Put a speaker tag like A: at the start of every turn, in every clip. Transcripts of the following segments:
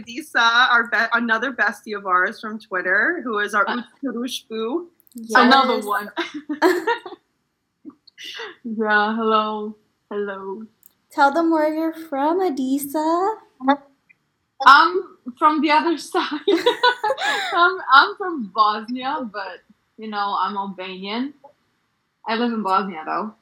A: Adisa, our be- another bestie of ours from Twitter, who is our
B: Uh,
A: Üç Kuruş boo.
B: Another one. yeah, hello. Hello.
C: Tell them where you're from, Adisa.
B: I'm from the other side. I'm, I'm from Bosnia, but you know, I'm Albanian. I live in Bosnia though.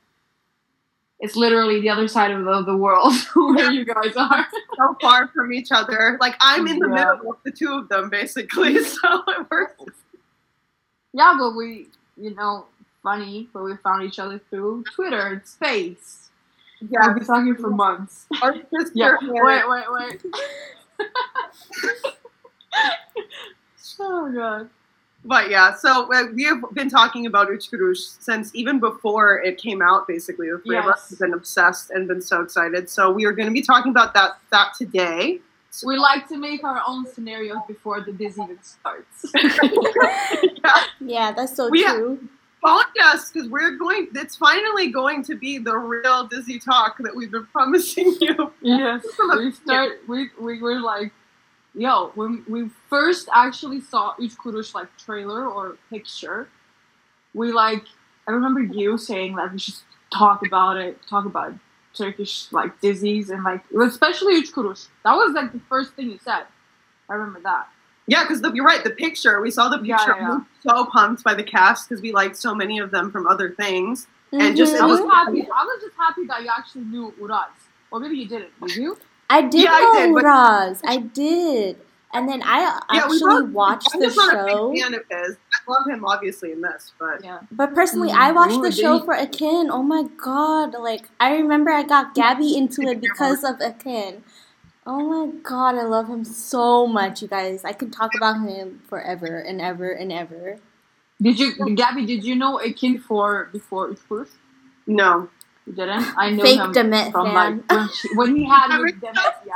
B: It's literally the other side of the, the world where you guys are.
A: So far from each other. Like I'm in the
B: Yeah.
A: middle of the two of them, basically. So it works.
B: Yeah, but we, you know, funny, but we found each other through Twitter and space.
A: Yeah.
B: We've been talking for months.
A: Our sister
B: Yeah. Wait, wait, wait. oh god.
A: But yeah, so uh, we have been talking about Üç Kuruş since even before it came out. Basically, the three of us
B: Yes.
A: have been obsessed and been so excited. So we are going to be talking about that that today.
B: We like to make our own scenarios before the dizi even starts.
C: Yeah, that's so
A: We-
C: true.
A: Follow us because we're going. It's finally going to be the real dizi talk that we've been promising you.
B: yes. We start. We we were like, yo, when we first actually saw Üç Kuruş like trailer or picture, we like. I remember you saying that we should talk about it, talk about Turkish like disease and like especially Üç Kuruş. That was like the first thing you said. I remember that.
A: Yeah, because you're right. The picture we saw the picture.
B: yeah,
A: We were so pumped by the cast because we liked so many of them from other things.
C: Mm-hmm.
A: And just-
B: I was happy. I was just happy that you actually knew Uraz. Or maybe you didn't. Did you?
C: I did
A: Yeah, I
C: know
A: did, but-
C: Roz. I did. And then I
A: Yeah, we
C: actually
A: both-
C: watched
A: I'm
C: the
A: just not a
C: show.
A: big fan of his. I love him obviously in this, but
B: Yeah.
C: But personally,
B: Mm,
C: I watched
B: ooh,
C: the show
B: he-
C: for Akin. Oh my god! Like I remember, I got Gabby into it because of Akin. Oh my god, I love him so much, you guys. I could talk about him forever and ever and ever.
B: Did you, Gabby? Did you know Akin for before Üç Kuruş?
A: no.
B: You didn't. I know
C: Fake
B: him
C: Demet
B: from
C: fan.
B: like when, she, when he had
A: Every
B: his Demet. Yeah.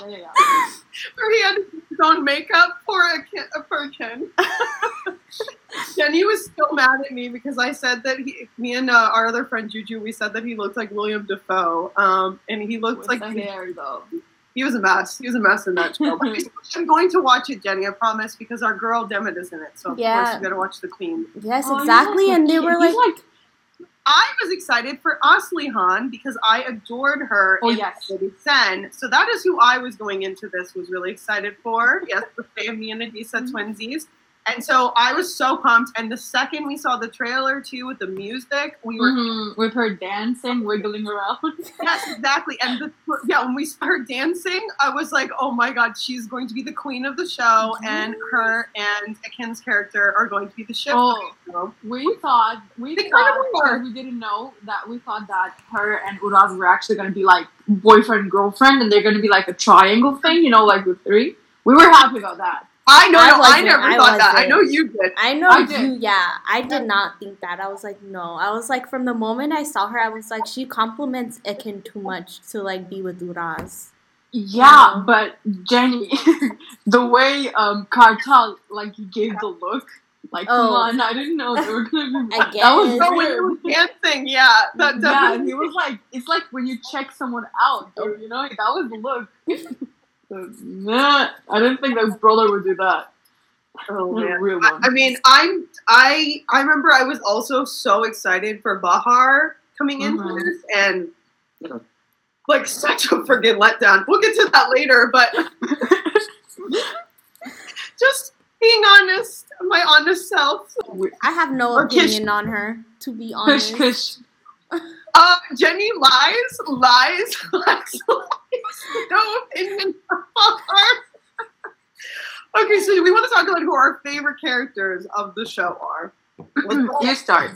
B: Yeah, yeah, yeah.
A: Where he had his own makeup for a kid, for Ken. Jenny was still mad at me because I said that he, me and uh, our other friend Juju, we said that he looked like William Defoe, um, and he looked
B: With
A: like
B: the hair though.
A: he was a mess. He was a mess in that show. I'm going to watch it, Jenny. I promise, because our girl Demet is in it. So of
C: Yeah.
A: course you got to watch the Queen.
C: Yes,
B: Oh, he's
C: exactly. And they
B: kid.
C: were
B: He's
C: like,
A: I was excited for Aslihan because I adored her
B: Oh,
A: in
B: yes.
A: Lady Sen. So that is who I was going into this was really excited for. Yes, the Faye and Adisa
B: Mhm.
A: twinsies. And so I was so pumped. And the second we saw the trailer too with the music, we were
B: Mhm, With her dancing, wiggling around.
A: yes, exactly. And the, yeah, when we saw her dancing, I was like, oh my god, she's going to be the queen of the show, and her and Akin's character are going to be the ship.
B: Oh.
A: So,
B: We thought we thought we didn't know that we thought that her and Uraz were actually gonna be like boyfriend girlfriend, and they're gonna be like a triangle thing, you know, like with three. We were happy about that.
A: I know,
C: I
A: no, I never
C: I
A: thought that. I know you did.
C: I know
B: I did.
C: you, yeah. I did not think that. I was like, no. I was like, from the moment I saw her, I was like, she compliments Akin too much to like be with Uraz.
B: Yeah, but Jenny, the way um Kartal like he gave the look, like come
C: Oh.
B: on, I didn't know they were gonna be.
C: I
B: that was
C: guess.
A: Oh, when
B: weird.
A: you were dancing, yeah. That
B: yeah,
A: definitely.
B: he was like, it's like when you check someone out, or, you know, that was the look. So, nah, I didn't think that brother would do that.
A: Oh, man. I. I mean, I'm I I remember I was also so excited for Bahar coming into
B: Mhm.
A: this, and like such a friggin' letdown. We'll get to that later, but just being honest, my honest self.
C: I have no
A: Or Kish-
C: opinion on her, to be
B: Kush,
C: honest.
B: kush.
A: Uh, Jenny lies, lies, lies, lies. No opinion okay, so we want to talk about who our favorite characters of the show are. Let's.
B: You start.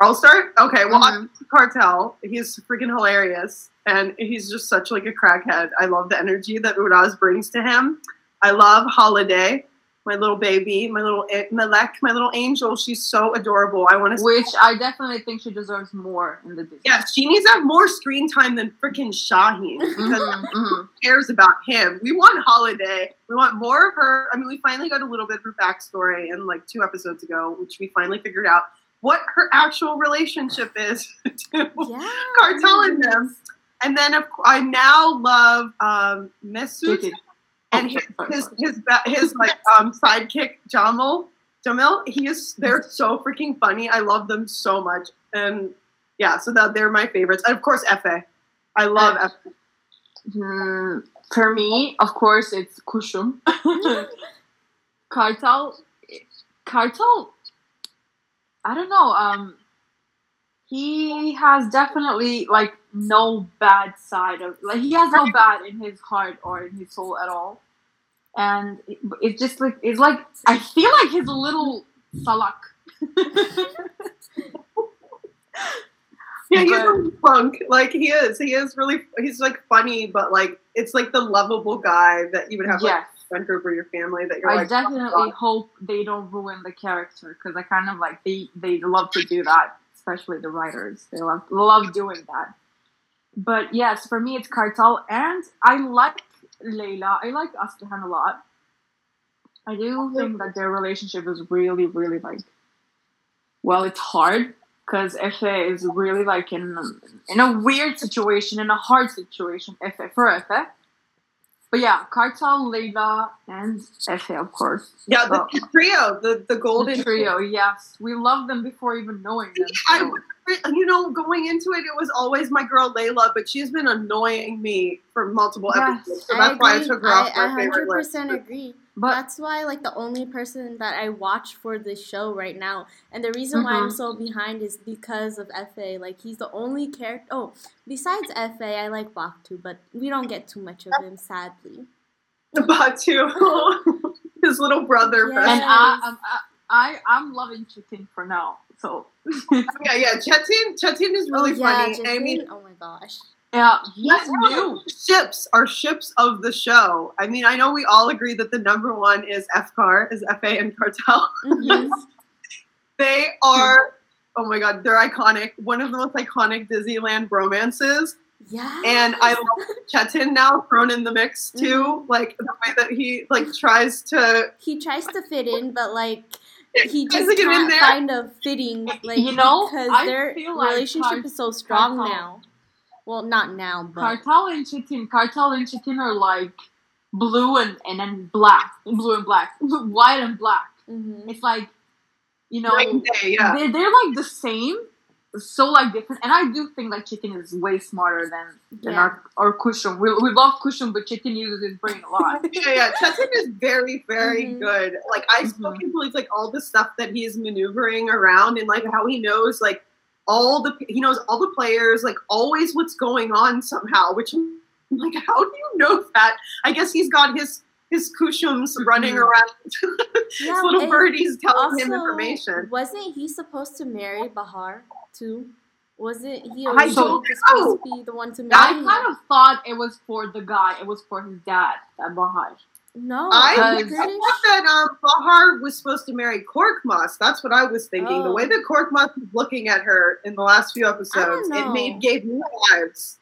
A: I'll start. Okay, well,
B: Mhm.
A: I'm Kartal. He's freaking hilarious, and he's just such like a crackhead. I love the energy that Uraz brings to him. I love Holiday, my little baby, my little a- Malek, my little angel. She's so adorable. I want to.
B: Which I definitely think she deserves more in the dizi.
A: Yes, she needs to have more screen time than freaking Shaheen because
B: Mhm, mhm.
A: who cares about him? We want Holiday. We want more of her. I mean, we finally got a little bit of her backstory in like two episodes ago, which we finally figured out what her actual relationship is to
C: Yeah.
A: Kartal and them. And then of, I now love um, Mesut.
B: JK.
A: and
B: Oh,
A: his his his, his like um sidekick Jamil Jamil he is they're so freaking funny. I love them so much, and yeah, so that they're my favorites. And of course, Efe. I love
B: Uh,
A: Efe.
B: Hmm, for me, of course, it's Kushum. Kartal, Kartal. I don't know. Um, he has definitely like no bad side of like he has no bad in his heart or in his soul at all, and it, it's just like it's like I feel like he's a little salak.
A: Yeah, he's a punk. Like he is. He is really. He's like funny, but like it's like the lovable guy that you would have like
B: yes.
A: a friend group or your family that you're
B: I
A: like. oh
B: definitely hope they don't ruin the character because I kind of like they they love to do that, especially the writers. They love love doing that. But yes, for me it's Kartal, and I like Layla. I like Aslihan a lot. I do think that their relationship is really, really like. Well, it's hard because Efe is really like in in a weird situation, in a hard situation. Efe for Efe. But yeah, Kartal, Layla, and Efe, of course.
A: Yeah, the trio, the the golden
B: the trio, yes. We love them before even knowing them. So-
A: you know, going into it, it was always my girl Layla, but she's been annoying me for multiple
B: Yes.
A: episodes. So that's why I took her off
C: I,
A: my favorite list.
C: 100% agree.
B: but
C: That's why, like, the only person that I watch for this show right now, and the reason why I'm
B: Mhm.
C: so behind is because of Efe. Like, he's the only character. Oh, besides Efe, I like Bach too, but we don't get too much of him, sadly.
A: Batu, his little brother.
C: Yeah.
B: and I, I'm, I, I, I'm loving Chetin for now. So
A: Yeah, yeah. Chetin, Chetin is really
C: oh, yeah,
A: funny. I mean,
C: oh my gosh.
B: yeah, he's new.
A: ships are ships of the show. I mean, I know we all agree that the number one is FCAR, is Efe and Kartal.
C: Mhm.
A: They are, oh my god, they're iconic. One of the most iconic Disneyland romances.
C: yeah.
A: And I love Chetin now thrown in the mix too. Like the way that he like tries to
C: he tries to fit in, but like he just
A: to get in
C: can't
A: there.
C: find a fitting like
B: You know,
C: because
B: I
C: their
B: like
C: relationship
B: Car-
C: is so strong
B: Kartal-
C: now. Well, not now, but
B: Kartal and Chetin, Kartal and Chetin are like blue and and then black, blue and black, white and black.
C: Mhm.
B: It's like, you know,
A: day. Yeah.
B: they're, they're like the same, so like different. And I do think like Chetin is way smarter than than
C: Yeah.
B: our our Kushum. We, we love Kushum, but Chetin uses his brain a lot.
A: yeah, yeah. Chetin is very, very
C: Mhm.
A: good. Like I
B: Mhm.
A: still can believe like all the stuff that he's maneuvering around and like how he knows like all the he knows all the players, like always what's going on somehow. Which like, how do you know that? I guess he's got his his kushums running
B: Mhm.
A: around.
C: Yeah,
A: his little birdies telling
C: also,
A: him information.
C: Wasn't he supposed to marry Bahar too? Wasn't he
A: I
C: originally supposed to be the one to marry
B: I
C: him?
B: kind of thought it was for the guy. It was for his dad, that Bahar.
C: No,
A: I,
C: I'm
A: I
B: Because-
C: pretty
A: thought that um, Bahar was supposed to marry Korkmaz. That's what I was thinking. The
C: Oh.
A: way that Korkmaz was looking at her in the last few episodes, it made gave me vibes.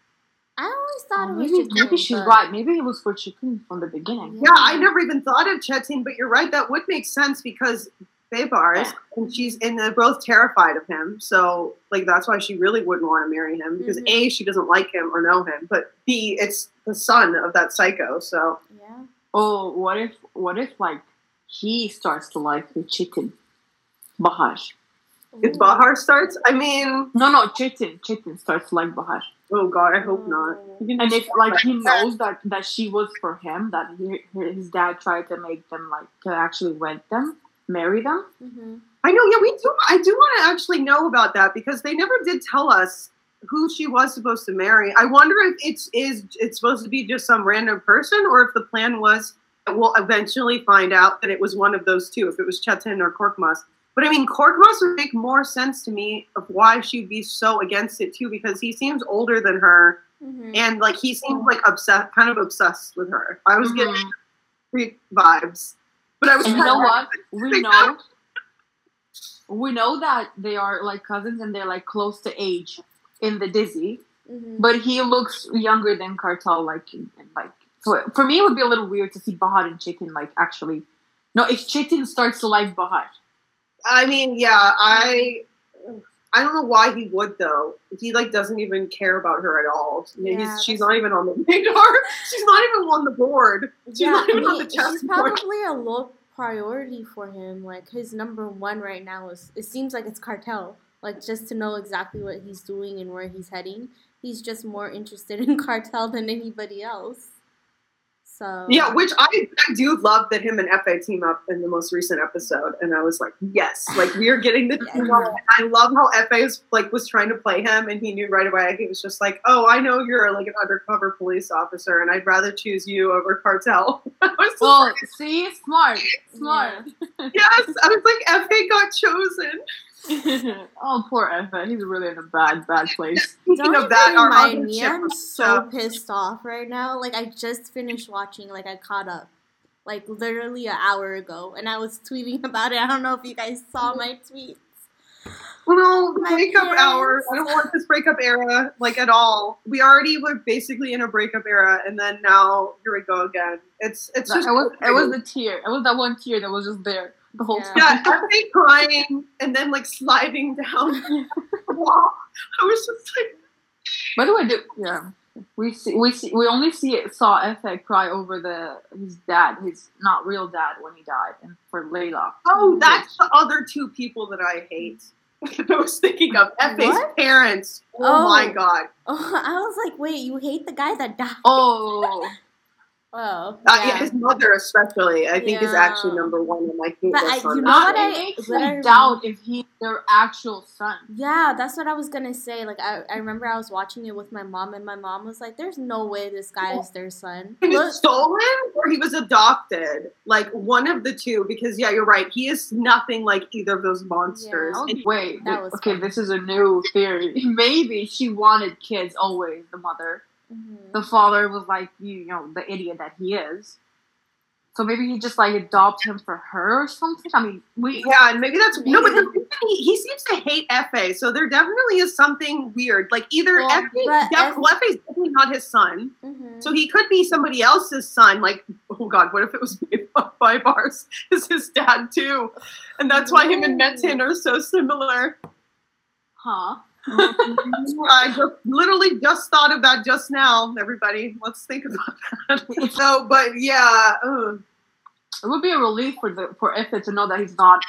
C: I always thought
B: Oh,
C: it was
B: maybe,
C: Chetin,
B: maybe she's
C: but-
B: right. Maybe it was for Chetin from the beginning.
A: Yeah, I never even thought of Chetin, but you're right. That would make sense because Bahar is, and she's and they're both terrified of him. So like that's why she really wouldn't want to marry him because
C: Mhm.
A: a she doesn't like him or know him, but b it's the son of that psycho. So
C: Yeah.
B: Oh, what if what if like he starts to like the Chetin? Bahar.
A: if Bahar starts, I mean,
B: No, no, Chetin. Chetin starts to like Bahar.
A: oh god, I hope not.
B: And if like he knows that that she was for him, that he, his dad tried to make them like to actually wed them, marry them.
C: Mhm.
A: I know, yeah, we do. I do want to actually know about that because they never did tell us who she was supposed to marry. I wonder if it's is it's supposed to be just some random person, or if the plan was we'll eventually find out that it was one of those two, if it was Chetin or Korkmaz. But I mean, Korkmaz would make more sense to me of why she'd be so against it too, because he seems older than her,
C: Mhm.
A: and like he seems like obsessed, kind of obsessed with her. I was getting
B: Mhm.
A: creep vibes, but I was.
B: And you know what? We know we know that they are like cousins and they're like close to age in the dizi,
C: Mhm.
B: but he looks younger than Kartal. Like, in, in, like so for me, it would be a little weird to see Bahar and Chetin like actually. No, if Chetin starts to like Bahar,
A: I mean, yeah, I I don't know why he would though. He like doesn't even care about her at all. He's-
C: Yeah,
A: she's not even on the radar. she's not even on the board. She's
C: yeah,
A: not even
C: I
A: on the
C: she's probably a low priority for him. Like his number one right now is it seems like it's Kartal. Like just to know exactly what he's doing and where he's heading. He's just more interested in Kartal than anybody else. So
A: Yeah, which I, I do love that him and Efe team up in the most recent episode, and I was like, yes, like we are getting the team
C: Yeah.
A: up. I love how Efe is like was trying to play him, and he knew right away. He was just like, oh, I know you're like an undercover police officer, and I'd rather choose you over Kartal.
B: Well,
A: like,
B: see, smart, smart.
A: yes, I was like, Efe got chosen.
B: oh, poor Efe. He's really in a bad, bad place.
C: Don't
A: of
C: even
A: that, our
C: remind me. I'm so pissed off right now. Like I just finished watching. Like I caught up, like literally an hour ago, and I was tweeting about it. I don't know if you guys saw my tweets.
A: Well,
C: My
A: breakup hour.
C: parents.
A: I don't want this breakup era like at all. We already were basically in a breakup era, and then now here we go again. It's it's
B: It
A: just
B: was, it was the tear. It was that one tear that was just there the whole
C: Yeah.
B: time.
A: yeah, everybody crying and then like sliding down. wow, I was just like,
B: By the way, do, yeah, we see, we see, we only see it, saw Efe cry over the his dad, his not real dad when he died, and for Layla.
A: oh, that's the other two people that I hate. I was thinking of Efe's
C: What?
A: parents. Oh,
C: Oh.
A: my god.
C: Oh, I was like, wait, you hate the guy that died?
B: Oh,
C: Oh,
A: Uh,
C: yeah.
A: yeah, his mother especially, I think, is actually number one in my hate
C: But
A: list
C: I-
A: on
C: you know what I-
B: makes
C: what I
B: doubt if he's their actual son.
C: Yeah, that's what I was gonna say. Like, I, I remember I was watching it with my mom, and my mom was like, "There's no way this guy is their son."
A: he
C: Look,
A: was stolen or he was adopted. Like one of the two, because yeah, you're right. He is nothing like either of those monsters.
C: Yeah.
A: And-
B: Wait,
C: That
B: th-
C: was
B: okay,
C: fun.
B: this is a new theory. Maybe she wanted kids always, the mother.
C: Mhm.
B: The father was like, you know, the idiot that he is. So maybe he just like adopts him for her or something. I mean, we
A: yeah, and maybe that's no, but the he, he seems to hate Efe, so there definitely is something weird. Like either
B: Well,
A: Efe,
C: but
A: def-
C: F-
A: well, Efe's definitely not his son,
C: Mhm.
A: so he could be somebody else's son. Like, oh god, what if it was made up by bars? Is his dad too? And that's why him and
C: No.
A: Metin are so similar.
B: huh?
A: I just literally just thought of that just now. Everybody, let's think about that. so, but yeah, ugh.
B: It would be a relief for the for Efe to know that he's not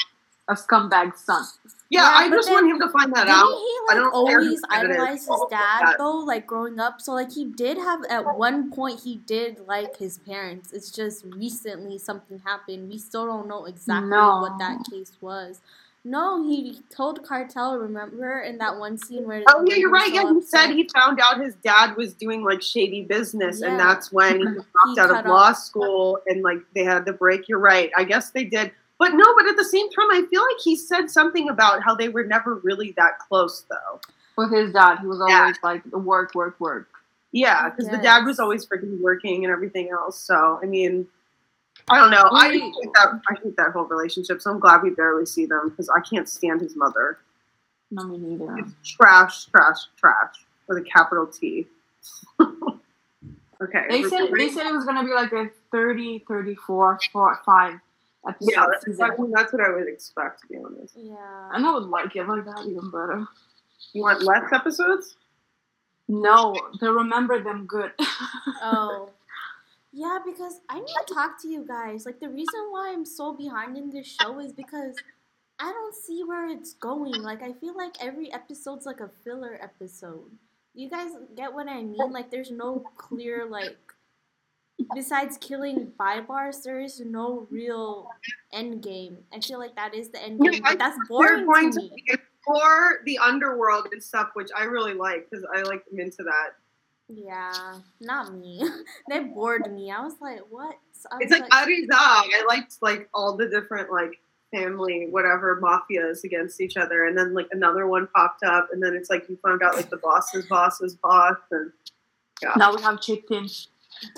B: a scumbag son.
A: yeah,
C: Yeah,
A: I just
C: then-
A: want him to find that
C: Didn't
A: out.
C: he
A: I
C: like
A: don't care
C: always
A: who said it is.
C: idolize his dad though? Like growing up, so like he did have at one point he did like his parents. It's just recently something happened. We still don't know exactly
B: No.
C: what that case was. No, he told Kartal. Remember in that one scene where
A: Oh yeah, you're right.
C: was
A: Yeah,
C: so
A: he said he found out his dad was doing like shady business, and that's when he dropped
C: He
A: out
C: cut
A: of law school, and like they had the break. You're right. I guess they did, but no. But at the same time, I feel like he said something about how they were never really that close, though.
B: With his dad, he was
A: Yeah.
B: always like work, work, work.
A: Yeah, because the dad was always freaking working and everything else. So I mean, I don't know. I hate that. I hate that whole relationship. So I'm glad we barely see them because I can't stand his mother.
B: No, me neither.
A: It's trash, trash, trash with a capital T. okay.
B: They said they said it was gonna be like a 30, 34, 4, 5 episode
A: Yeah, that's. I mean, that's what I would expect, to be honest.
C: Yeah.
B: And I would like it like that even better.
A: You want less episodes?
B: No, to remember them good.
C: Oh. Yeah, because I need to talk to you guys. Like the reason why I'm so behind in this show is because I don't see where it's going. Like I feel like every episode's like a filler episode. You guys get what I mean? Like there's no clear like besides killing bars, there is no real end game. I feel like that is the end game, but that's boring to me.
A: explore the underworld and stuff, which I really like because I like them into that.
C: Yeah, not me. they bored me. I was like, what? So I
A: It's
C: was
A: like Ariza. I liked like all the different like family whatever mafias against each other, and then like another one popped up, and then it's like you found out like the boss's boss's boss, and
B: now we have Chetin.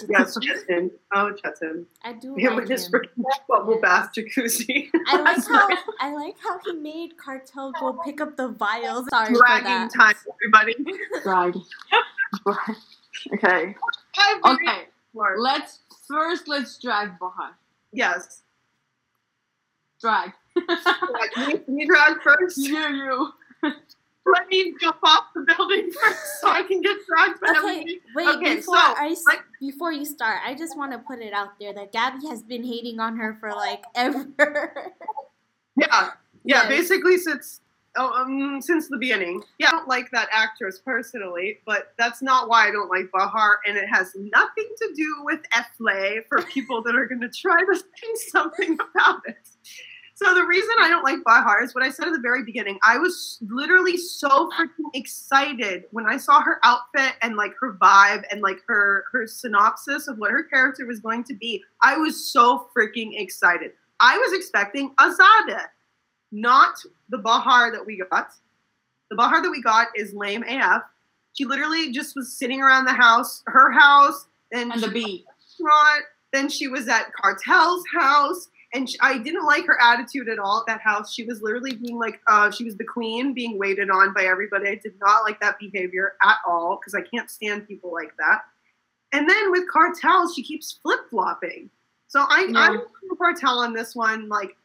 A: yes, Chetin. Oh, Chetin.
C: I do
A: Him
C: like
A: with his
C: him.
A: freaking bubble bath jacuzzi.
C: I like how I like how he made Kartal go pick up the vials. Sorry for
A: Dragging
C: that.
A: time, everybody.
B: Right. okay. Okay.
A: smart.
B: Let's first let's drag behind.
A: Yes.
B: Drag.
A: Like, me, me drag first.
B: you you.
A: let me jump off the building first so I can get dragged by
C: Okay,
A: everybody.
C: wait.
A: Okay,
C: before
A: so,
C: I s-
A: like-
C: before you start, I just want to put it out there that Gabby has been hating on her for like ever.
A: Yeah, yeah.
C: Yes.
A: Basically, since oh, um, since the beginning. Yeah, I don't like that actress personally, but that's not why I don't like Bahar, and it has nothing to do with Eflay for people that are going to try to say something about it. So the reason I don't like Bahar is what I said at the very beginning. I was literally so freaking excited when I saw her outfit and like her vibe and like her her synopsis of what her character was going to be. I was so freaking excited. I was expecting Azada, not the Bahar that we got. The Bahar that we got is lame AF. She literally just was sitting around the house, her house, and,
B: And the beat.
A: restaurant. Then she was at Kartal's house, and she, I didn't like her attitude at all at that house. She was literally being like, uh, she was the queen, being waited on by everybody. I did not like that behavior at all because I can't stand people like that. And then with Kartal, she keeps flip flopping. So I, with Kartal on this one. Like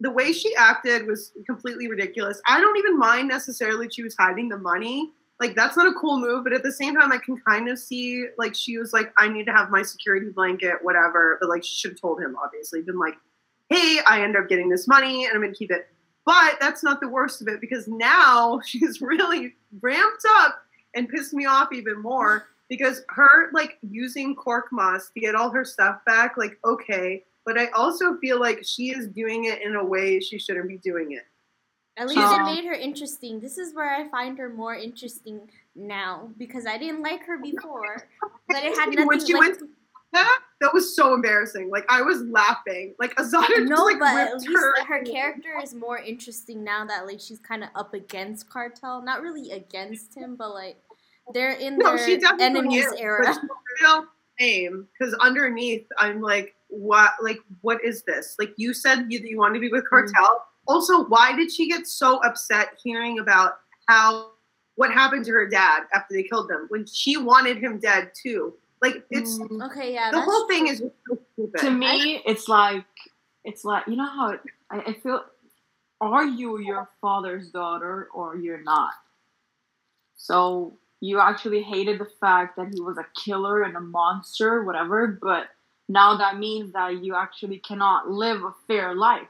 A: the way she acted was completely ridiculous. I don't even mind necessarily she was hiding the money. Like that's not a cool move, but at the same time, I can kind of see like she was like, I need to have my security blanket, whatever. But like she should have told him, obviously, been like, hey, I end up getting this money and I'm gonna keep it. But that's not the worst of it because now she's really ramped up and pissed me off even more because her like using Korkmaz to get all her stuff back, like okay, but I also feel like she is doing it in a way she shouldn't be doing it.
C: At least
B: Um,
C: it made her interesting. This is where I find her more interesting now because I didn't like her before, but it had
A: When
C: nothing.
A: she
C: like,
A: went That that was so embarrassing. Like I was laughing. Like Azada just
C: no,
A: like
C: but at least
A: her.
C: her character is more interesting now that like she's kind of up against Kartal. Not really against him, but like they're in
A: No,
C: their
A: she definitely
C: enemies
A: is,
C: era.
A: But real lame because underneath, I'm like, what? Like, what is this? Like, you said you, you want to be with
C: Mm-hmm.
A: Kartal. Also, why did she get so upset hearing about how what happened to her dad after they killed them when she wanted him dead too? Like, it's
B: Mm,
C: Okay, yeah,
A: the whole thing is so stupid.
B: to me, it's like it's like you know how it, I, I feel. Are you your father's daughter or you're not? So you actually hated the fact that he was a killer and a monster, whatever. But now that means that you actually cannot live a fair life.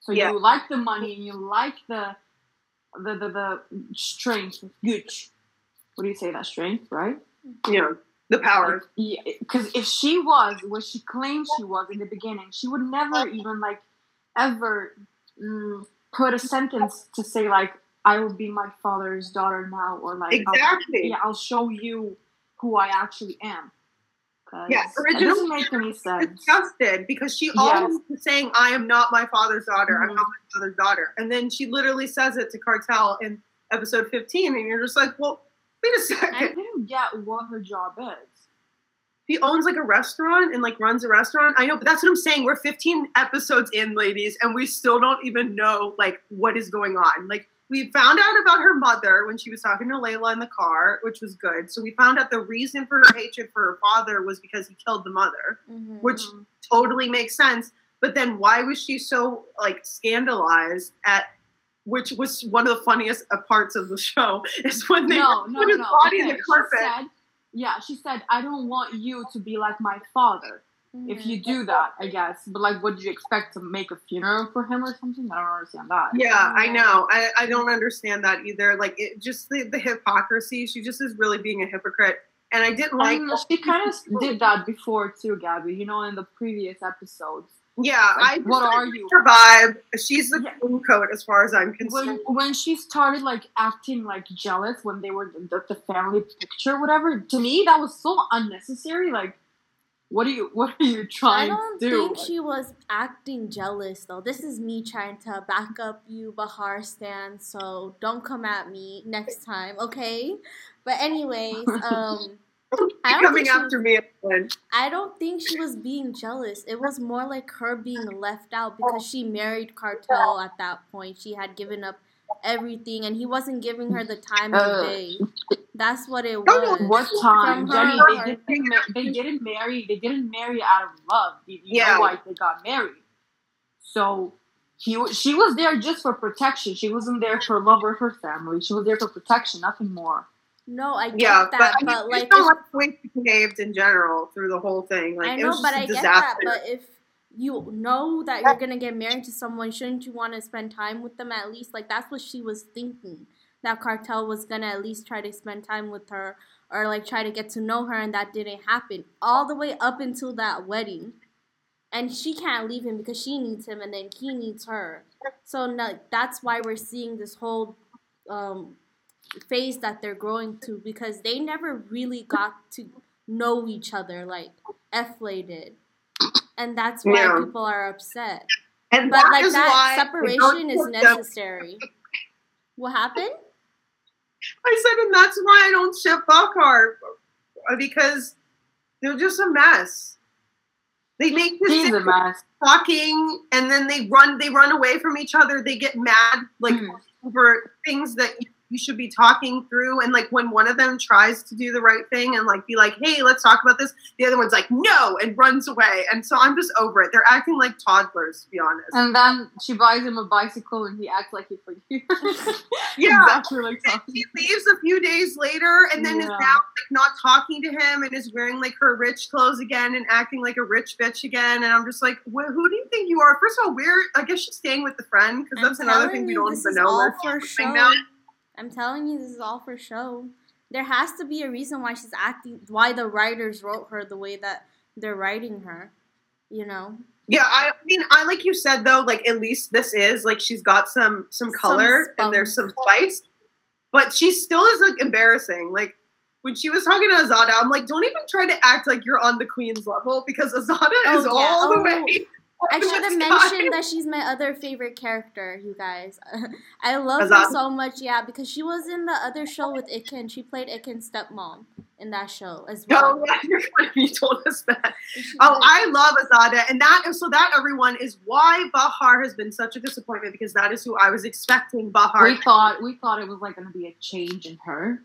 B: So
A: Yeah.
B: you like the money and you like the the the, the strength, gooch. What do you say? That strength, right?
A: yeah, the power.
B: Yeah, because if she was what she claimed she was in the beginning, she would never even like ever mm, put a sentence to say like I will be my father's daughter now, or like I'll-
A: Exactly.
B: yeah, I'll show you who I actually am.
A: Yeah,
B: it
A: originally-
B: doesn't make any sense.
A: disgusted because she
B: Yes.
A: always was saying, "I am not my father's daughter. I'm
B: Mhm.
A: not my father's daughter," and then she literally says it to Kartal in episode 15, and you're just like, "Well, wait a
B: I
A: second.
B: didn't get what her job is.
A: She owns like a restaurant and like runs a restaurant. I know, but that's what I'm saying. We're 15 episodes in, ladies, and we still don't even know like what is going on. Like." We found out about her mother when she was talking to Layla in the car, which was good. So we found out the reason for her hatred for her father was because he killed the mother.
C: Mhm.
A: which totally makes sense. But then why was she so like scandalized at which was one of the funniest uh, parts of the show is when they
B: no, no,
A: put his
B: no.
A: body in the carpet.
B: She said, yeah, she said, I don't want you to be like my father. If
C: Mhm.
B: you do that, I guess. But like, what did you expect to make a funeral for him or something? I don't understand that.
A: yeah, I know. I, I don't understand that either. Like it just the, the hypocrisy. She just is really being a hypocrite. And I didn't
B: I
A: like
B: mean, she kind of did that before too, Gabby. You know, in the previous episodes.
A: yeah, I
B: Like,
A: just
B: what
A: didn't
B: are you?
A: Her vibe. She's the
B: Yeah.
A: queen coat as far as I'm
B: When
A: concerned.
B: when she started like acting like jealous when they were the, the family picture, whatever. To me, that was so unnecessary. Like, what are you? What are you
C: I
B: trying
C: don't
B: to do?
C: think she was acting jealous though. This is me trying to back up you, Bahar Stan. So don't come at me next time, okay? But anyways, um, I don't
A: coming
C: think she
A: after me again.
C: I don't think she was being jealous. It was more like her being left out because she married Kartal at that point. She had given up everything, and he wasn't giving her the time of
B: Uh,
C: day. That's what it
A: don't
C: was.
B: What time, Jenny? They didn't. Ma- they didn't marry. They didn't marry out of love. You, you
A: Yeah.
B: know why they got married. So he she was there just for protection. She wasn't there for love or her family. She was there for protection, nothing more.
C: No, I get
A: Yeah,
C: that,
A: but,
C: but,
A: I mean,
C: like,
A: there's so
C: if-
A: much the way she behaved in general through the whole thing. Like
C: I
A: it
C: know,
A: was
C: but
A: just a
C: I get
A: disaster.
C: that. But if you know that you're gonna get married to someone, shouldn't you want to spend time with them at least? Like that's what she was thinking. That Kartal was gonna at least try to spend time with her, or like try to get to know her, and that didn't happen all the way up until that wedding. And she can't leave him because she needs him, and then he needs her. So that's why we're seeing this whole um, phase that they're growing to because they never really got to know each other like Eflay did. And that's why
A: Yeah.
C: people are upset.
A: and
C: But
A: that
C: like
A: is
C: that
A: why
C: separation is necessary. What happened?
A: I said, and that's why I don't ship Buckhart because they're just a mess. They make this
B: He's a mess.
A: talking, and then they run. They run away from each other. They get mad, like
B: Mm.
A: over things that you, you should be talking through. And like when one of them tries to do the right thing and like be like, "Hey, let's talk about this," the other one's like, "No," and runs away. And so I'm just over it. They're acting like toddlers, to be honest.
B: And then she buys him a bicycle, and he acts like he forgives.
A: Yeah.
B: exactly like
A: he leaves a few days later and then is now like not talking to him and is wearing like her rich clothes again and acting like a rich bitch again and i'm just like wh- who do you think you are first of all where i guess she's staying with the friend because that's another thing we don't even know
C: all for show.
A: now.
C: I'm telling you, this is all for show. There has to be a reason why she's acting, why the writers wrote her the way that they're writing her. You know,
A: yeah i mean i like you said though like at least this is like she's got some some color and there's some spice but she still is like embarrassing like when she was talking to Azada, I'm like, don't even try to act like you're on the queen's level because Azada
C: Oh,
A: is
C: yeah.
A: all the
C: Oh.
A: way.
C: I should have mentioned that she's my other favorite character, you guys. I love her so much, yeah, because she was in the other show with Akin. She played Akin's stepmom in that show as well.
A: No, you're funny. You told us that. Oh, I love Azada, and that so that everyone is why Bahar has been such a disappointment because that is who I was expecting Bahar.
B: We thought we thought it was like going to be a change in her.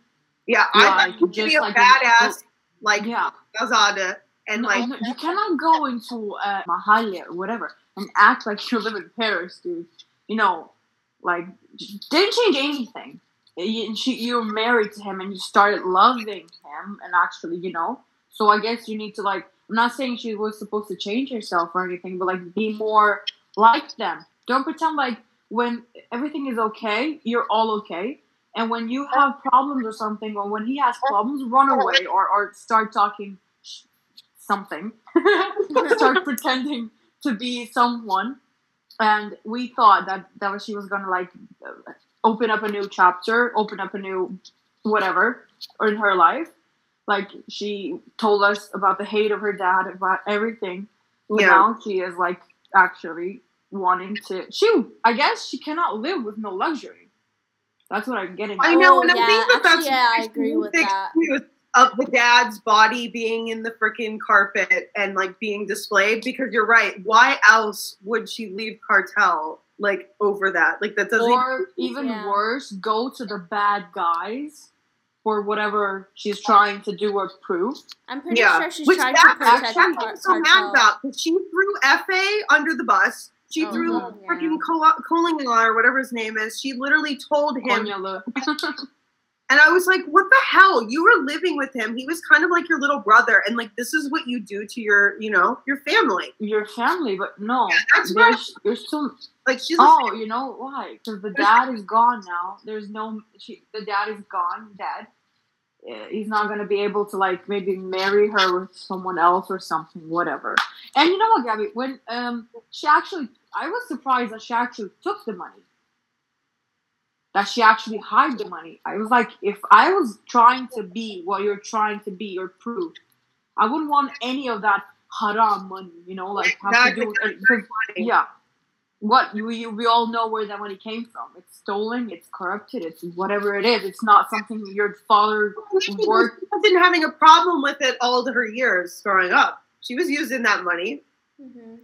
A: yeah, I
B: like,
A: thought he would
B: just
A: be a
B: like-
A: badass like
B: Yeah,
A: Azada, and
B: No,
A: like
B: no, you cannot go into uh, Mahalia or whatever and act like you live in Paris, dude. You know, like didn't change anything. You, she, you're married to him and you started loving him, and actually, you know. So I guess you need to like. I'm not saying she was supposed to change herself or anything, but like be more like them. Don't pretend like when everything is okay, you're all okay. And when you have problems or something, or when he has problems, run away or, or start talking something. start pretending to be someone. And we thought that, that was- she was gonna like uh, open up a new chapter, open up a new whatever in her life. Like she told us about the hate of her dad, about everything.
A: Yeah.
B: now she is like actually wanting to. She, I guess, she cannot live with no luxury. That's what I'm getting.
A: I
B: at.
A: know,
C: Oh,
A: and I
C: yeah,
A: think that that's
C: actually, yeah, I agree with that.
A: she was Of the dad's body being in the freaking carpet and like being displayed because you're right. Why else would she leave Kartal like over that? Like that doesn't.
B: or even
C: Yeah.
B: worse, go to the bad guys for whatever she's trying to do or prove.
C: I'm pretty
A: yeah,
C: sure she's
A: which
C: trying
A: that,
C: to protect
A: that's what I'm so mad
C: Kartal.
A: about. 'cause She threw Efe under the bus. She
C: Oh,
A: threw
C: yeah.
A: freaking Kolingala or whatever his name is. She literally told him
B: Konyalı.
A: And I was like, what the hell? You were living with him. He was kind of like your little brother. And like, this is what you do to your, you know, your family.
B: Your family, but no,
A: Yeah, that's
B: there's, there's still.
A: Like, she's
B: Oh, you know why? Because the dad is gone now. There's no. She, the dad is gone, dead. Uh, He's not gonna be able to like maybe marry her with someone else or something, whatever. And you know what, Gabby? When um she actually, I was surprised that she actually took the money. That she actually hid the money. I was like, if I was trying to be what you're trying to be or prove, I wouldn't want any of that haram money. You know, like have to do with because yeah. What you, you we all know where that money came from. It's stolen. It's corrupted. It's whatever it is. It's not something your father
A: She
B: worked.
A: was been having a problem with it all of her years growing up. She was using that money.
C: Mhm.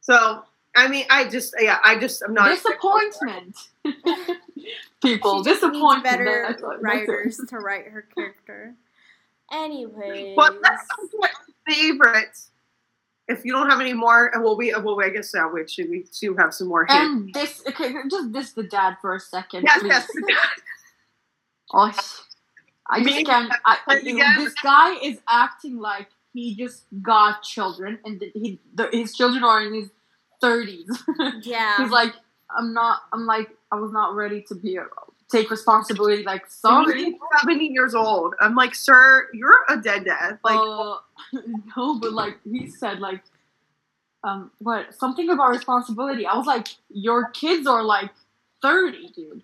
A: So, I mean, I just, yeah, I just, I'm not.
B: Disappointment. People,
C: She needs
B: disappointment.
C: better
B: That's what- that's it.
C: writers to write her character. Anyway,
A: But let's talk about my favorite if you don't have any more, and well, we well, I guess uh, we should we do have some more here.
B: And this, okay, just this the dad for a second,
A: yes,
B: please.
A: yes.
B: Oh, I
A: Me?
B: just can't. I, I-
A: Again?
B: this guy is acting like he just got children, and he the, his children are in his thirties.
C: Yeah.
B: He's like, I'm not. I'm like, I was not ready to be a, take responsibility. Like, sorry.
A: Seventy years old. I'm like, sir, you're a dead dad. Like,
B: uh, no, but like he said, like, um, what something about responsibility. I was like, your kids are like thirty, dude.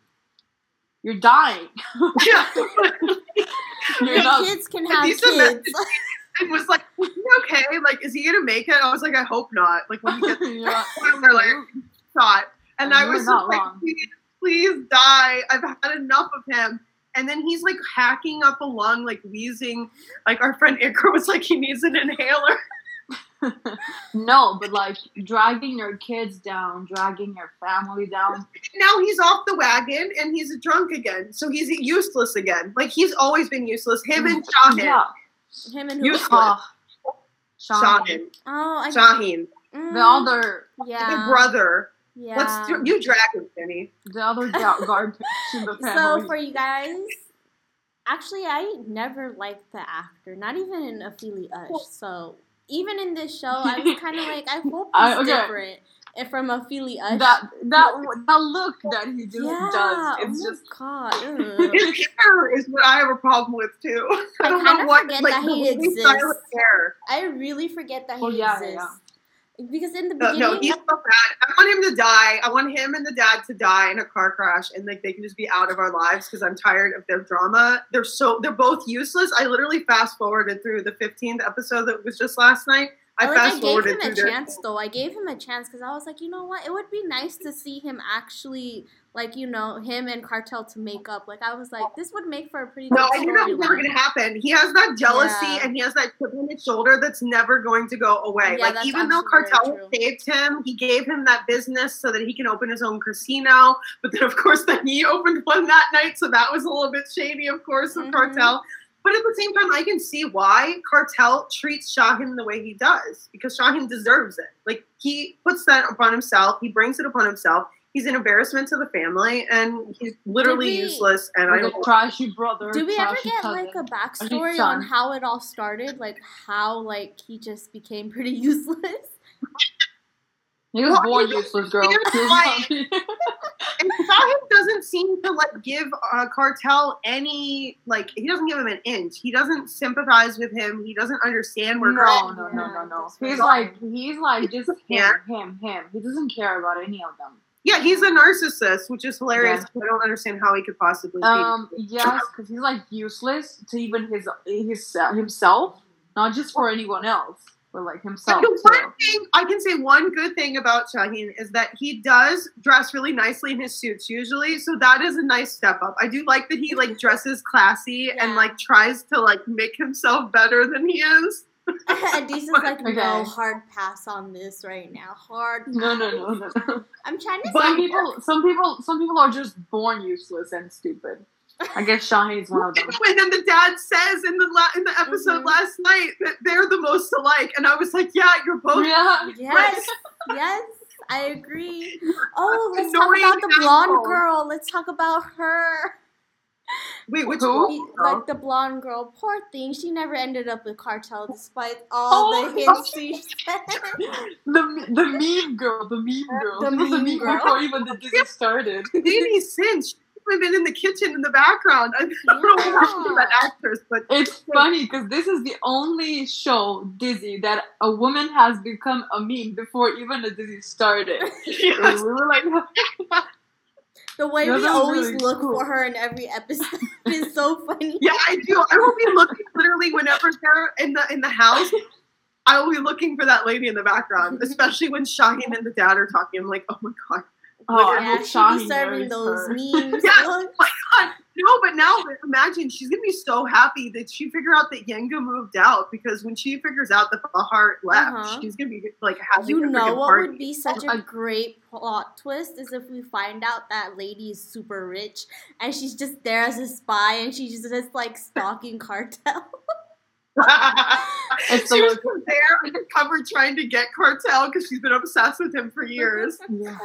B: You're dying.
A: yeah.
B: You're
C: Your
B: not.
C: kids can have
A: least
C: kids.
A: And was like, okay? Like, is he gonna make it? I was like, I hope not. Like when he gets
B: not-
A: they're like shot, and
B: And
A: I was just like,
B: wrong.
A: please, please die. I've had enough of him. And then he's like hacking up a lung, like wheezing. Like our friend Iker was like, he needs an inhaler.
B: no, but like dragging your kids down, dragging your family down.
A: Now he's off the wagon and he's drunk again. So he's useless again. Like he's always been useless. Him and Shahin.
B: Yeah.
C: Him and who?
A: Useless.
B: Oh, Sean,
A: Shahin.
C: Oh, I,
A: Shahin.
C: mm,
B: the other,
C: Yeah.
A: The brother.
C: Yeah.
A: Let's do, you drag him, Jenny.
B: the other ga- garbage in the
C: So for you guys, actually, I never liked the actor, not even in Ophelia Ush. So even in this show, I was kind of like, I hope he's
B: I- okay.
C: different. And from Ush,
B: that that that look that he just
C: yeah,
B: does, oh it's
C: oh
B: just
C: god.
A: His hair is what I have a problem with too. I don't know what
C: forget
A: like
C: that he exists.
A: hair.
C: I really forget that oh, he
B: Oh, yeah, yeah,
C: exists. Because in the
A: No,
C: beginning,
A: no, he's so bad. I want him to die. I want him and the dad to die in a car crash, and like they can just be out of our lives because I'm tired of their drama. They're so they're both useless. I literally fast forwarded through the 15th episode that was just last night. I
C: I, like, I gave him a
A: their.
C: chance though. I gave him a chance because I was like, you know what? It would be nice to see him actually, like, you know, him and Kartal to make up. Like, I was like, this would make for a pretty good
A: No, I knew that was never
C: storyline.
A: going to happen. He has that jealousy
C: Yeah.
A: and he has that chip on his shoulder that's never going to go away.
C: Yeah,
A: like even though
C: Kartal
A: saved him, he gave him that business so that he can open his own casino. But then, of course, then he opened one that night, so that was a little bit shady, of course, of
C: Mhm.
A: Kartal. But at the same time, I can see why Kartal treats Shahin the way he does because Shahin deserves it. Like he puts that upon himself, he brings it upon himself. He's an embarrassment to the family, and he's literally
C: we-
A: useless. And I don't.
B: a trashy brother.
C: Do we ever get
B: cousin.
C: like a backstory on how it all started? Like how like he just became pretty useless?
B: He was
A: he-
B: useless, girl.
A: he was
B: He
A: like- And Shahin doesn't seem to like give uh, Kartal any like he doesn't give him an inch. He doesn't sympathize with him. He doesn't understand where
B: no, no, no, no, no. He's like he's like just him, him, him. He doesn't care about any of them.
A: Yeah, he's a narcissist, which is hilarious.
B: Yeah.
A: I don't understand how he could possibly be.
B: Um, yes, because he's like useless to even his his uh, himself, not just for anyone else, but like himself
A: the one thing I can say one good thing about Shaheen is that he does dress really nicely in his suits usually, so that is a nice step up. I do like that he like dresses classy and like tries to like make himself better than he is.
C: Adis is like, no, hard pass on this right now. Hard.
B: No, no, no, no. no.
C: I'm trying to
A: But-
B: Some people, some people, some people are just born useless and stupid. I guess Shaheen's one of them.
A: And then the dad says in the la- in the episode
C: Mhm.
A: last night that they're the most alike, and I was like, yeah, you're both.
B: Yeah.
C: Yes, yes, I agree. Oh, let's talk
A: Annoying
C: about the blonde
A: asshole.
C: girl. Let's talk about her.
A: Wait, which
B: Who?
A: one?
C: Like the blonde girl, poor thing. She never ended up with Kartal despite all
B: Oh,
C: the hints she said.
B: The the meme girl, the meme girl.
C: The
B: She was
C: meme
B: meme
C: girl.
B: before even the dizi started.
A: Lady Cinch. She's been in the kitchen in the background. I don't know what happened to that actress, but
B: It's funny because this is the only show dizi that a woman has become a meme before even the dizi started. And
A: yes.
B: we were like,
C: The way
B: Yeah,
C: we always
B: really
C: look
B: cool.
C: for her in every episode is so funny.
A: yeah, I do. I will be looking literally whenever they're in the in the house. I will be looking for that lady in the background, especially when Shaheen and the dad are talking. I'm like, oh my god,
B: oh, I
C: yeah, she
B: Shaheen
C: be serving those
B: her.
C: memes.
A: Yes. Oh my god, no! But now imagine she's gonna be so happy that she figured out that Yenga moved out because when she figures out that Bahar left,
C: Uh-huh.
A: she's gonna be like having
C: You know what
A: party.
C: would be such a great plot twist is if we find out that lady is super rich and she's just there as a spy and she's just like stalking Kartal.
B: It's
A: she was there undercover trying to get Kartal because she's been obsessed with him for years.
B: Yeah.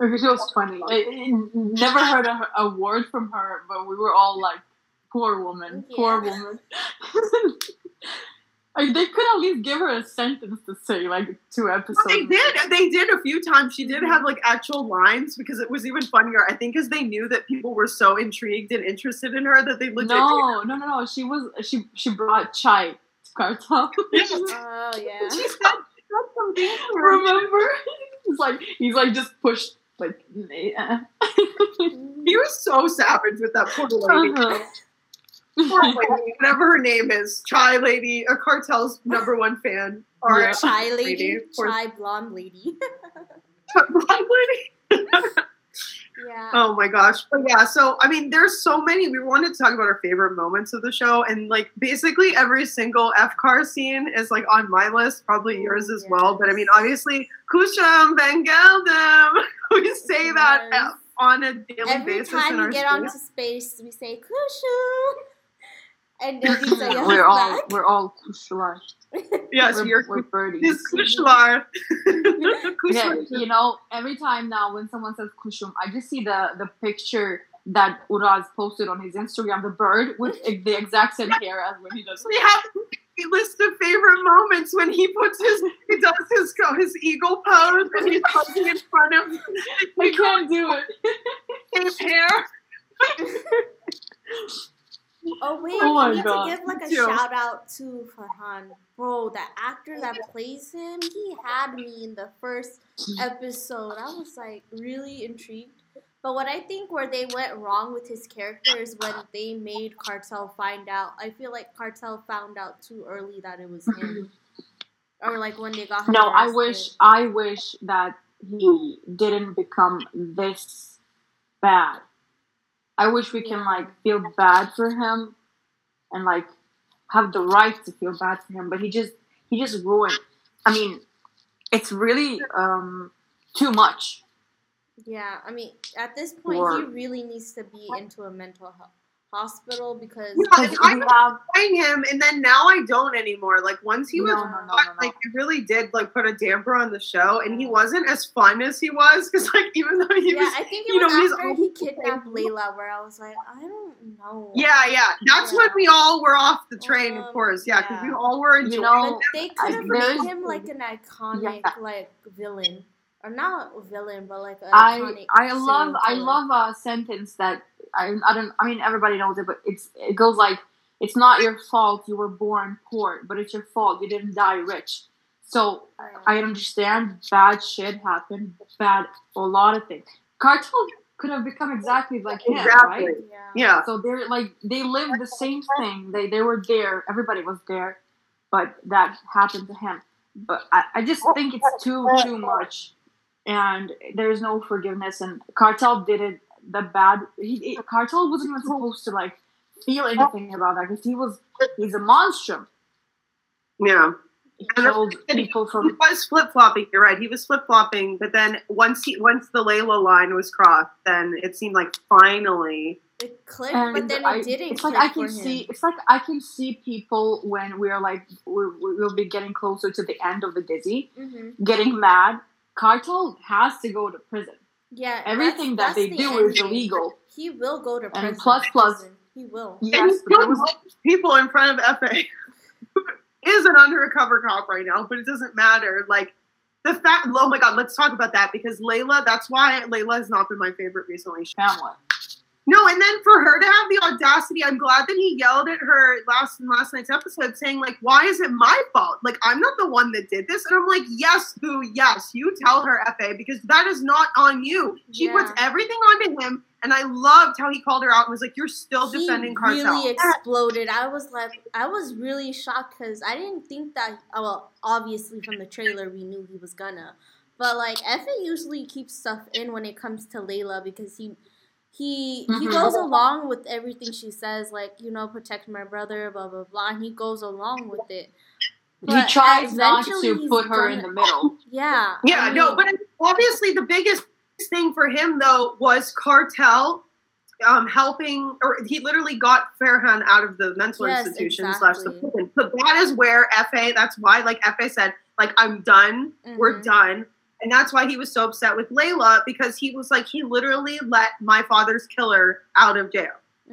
B: She was funny. I, I never heard a, a word from her, but we were all like, "Poor woman, poor woman." like they could at least give her a sentence to say, like two episodes.
A: They did. They did a few times. She did have like actual lines because it was even funnier. I think because they knew that people were so intrigued and interested in her that they legit.
B: No, no, no, no. She was she she brought chai to Kartal.
C: Oh
A: She
C: yeah.
A: said, she said something.
B: Remember? He's like he's like just pushed like. yeah.
A: He was so savage with that poor lady.
B: Uh-huh.
A: Poor lady, whatever her name is, Chai Lady, a Kartal's number one fan. Or
B: Yeah.
C: Chai lady,
A: Lady,
C: chai blonde lady.
A: Blonde lady.
C: yeah.
A: Oh my gosh. But yeah, so I mean there's so many. We wanted to talk about our favorite moments of the show and like basically every single F car scene is like on my list, probably oh, yours as well. But I mean obviously Kushum Van Geldem. We say that on a daily
C: Every
A: basis in
C: time we get
A: space.
C: onto space, we say Kushu. And then we say
B: we're all
C: back.
B: we're all kushlar.
A: Yes,
B: we're,
A: you're
B: we're birdies.
A: This Kushlar.
B: Yeah, you know, every time now when someone says kushum, I just see the the picture that Uraz posted on his Instagram, the bird with the exact same hair as when he does.
A: We have a list of favorite moments when he puts his he does his his eagle pose and he's posing in front of
B: I can't do it.
A: his hair.
C: Oh wait,
B: Oh my
C: we need
B: God.
C: to give like a
A: Me too.
C: shout out to Farhan. Bro, the actor that plays him, he had me in the first episode. I was like really intrigued. But what I think where they went wrong with his character is when they made Kartal find out. I feel like Kartal found out too early that it was him. or like when they got him
B: No, I wish I wish that he didn't become this bad. I wish we can like feel bad for him and like have the right to feel bad for him, but he just he just ruined. I mean, it's really um too much.
C: Yeah, I mean, at this point,
B: Or-
C: he really needs to be into a mental ho- hospital because
A: Yeah, and I
B: we
A: was playing him, and then now I don't anymore. Like once he was,
B: No, no, no, no, no.
A: like it really did like put a damper on the show, and he wasn't as fun as he was because like even though he
C: yeah,
A: was,
C: I think it
A: you
C: was
A: know,
C: after he
A: the same.
C: kidnapped Layla where I was like, I don't know.
A: yeah, yeah, that's when we all were off the train, of
C: Um,
A: course, yeah, because
C: yeah.
A: we all were enjoying.
B: You know,
C: they could have made him like an iconic
B: Yeah.
C: like villain, or not a villain, but like an
B: I. I love I love a sentence that I I don't I mean everybody knows it, but it's it goes like it's not your fault you were born poor, but it's your fault you didn't die rich. So I understand bad shit happened, bad a lot of things. Kartal could have become exactly like him,
A: Exactly.
B: right?
C: Yeah.
A: Yeah,
B: So they're like they lived the same thing. They they were there. Everybody was there, but that happened to him. But I, I just think it's too too much, and there's no forgiveness. And Kartal did it the bad. He, he- Kartal wasn't even supposed to like feel anything about that because he was he's a monster.
A: yeah.
B: He
A: And
B: killed people
A: He was flip flopping. You're right. He was flip flopping, but then once he once the Layla line was crossed, then it seemed like finally.
C: It clicked,
B: and
C: but then
B: I,
C: it didn't.
B: it's like
C: click
B: I can see. It's like I can see people when we're like we're, we'll be getting closer to the end of the Dizi,
C: hmm
B: getting mad. Kartal has to go to prison.
C: Yeah,
B: Everything
C: that's-
B: that they
C: the
B: do
C: end
B: is illegal.
C: He will go to prison.
B: And plus, plus-
C: prison. He will.
A: And
B: Yes,
A: he
B: but there
A: killed
B: was
A: people in front of FA. is an undercover cop right now, but it doesn't matter. Like the fact. Oh my god, let's talk about that because Layla. That's why Layla has not been my favorite recently.
B: family.
A: No, and then for her to have the audacity, I'm glad that he yelled at her last in last night's episode, saying like, "Why is it my fault? Like I'm not the one that did this." And I'm like, "Yes, boo, yes, you tell her, Fa, because that is not on you. She
C: Yeah.
A: puts everything onto him." And I loved how he called her out and was like, "You're still
C: he
A: defending Kartal."
C: really exploded. I was like, I was really shocked because I didn't think that. oh, Well, obviously from the trailer we knew he was gonna, but like Efe usually keeps stuff in when it comes to Layla because he. He he
B: Mhm.
C: goes along with everything she says, like you know, protect my brother, blah blah blah. And he goes along with it.
B: He tries not to put her in
C: gonna-
B: the middle.
C: Yeah.
A: Yeah,
C: I
A: no, but obviously the biggest thing for him though was Kartal um, helping, or he literally got Farhan out of the mental
C: Yes,
A: institution slash the prison. But that is where Fa. That's why, like Fa said, like I'm done. We're
C: Mhm.
A: done. And that's why he was so upset with Layla because he was like, he literally let my father's killer out of jail.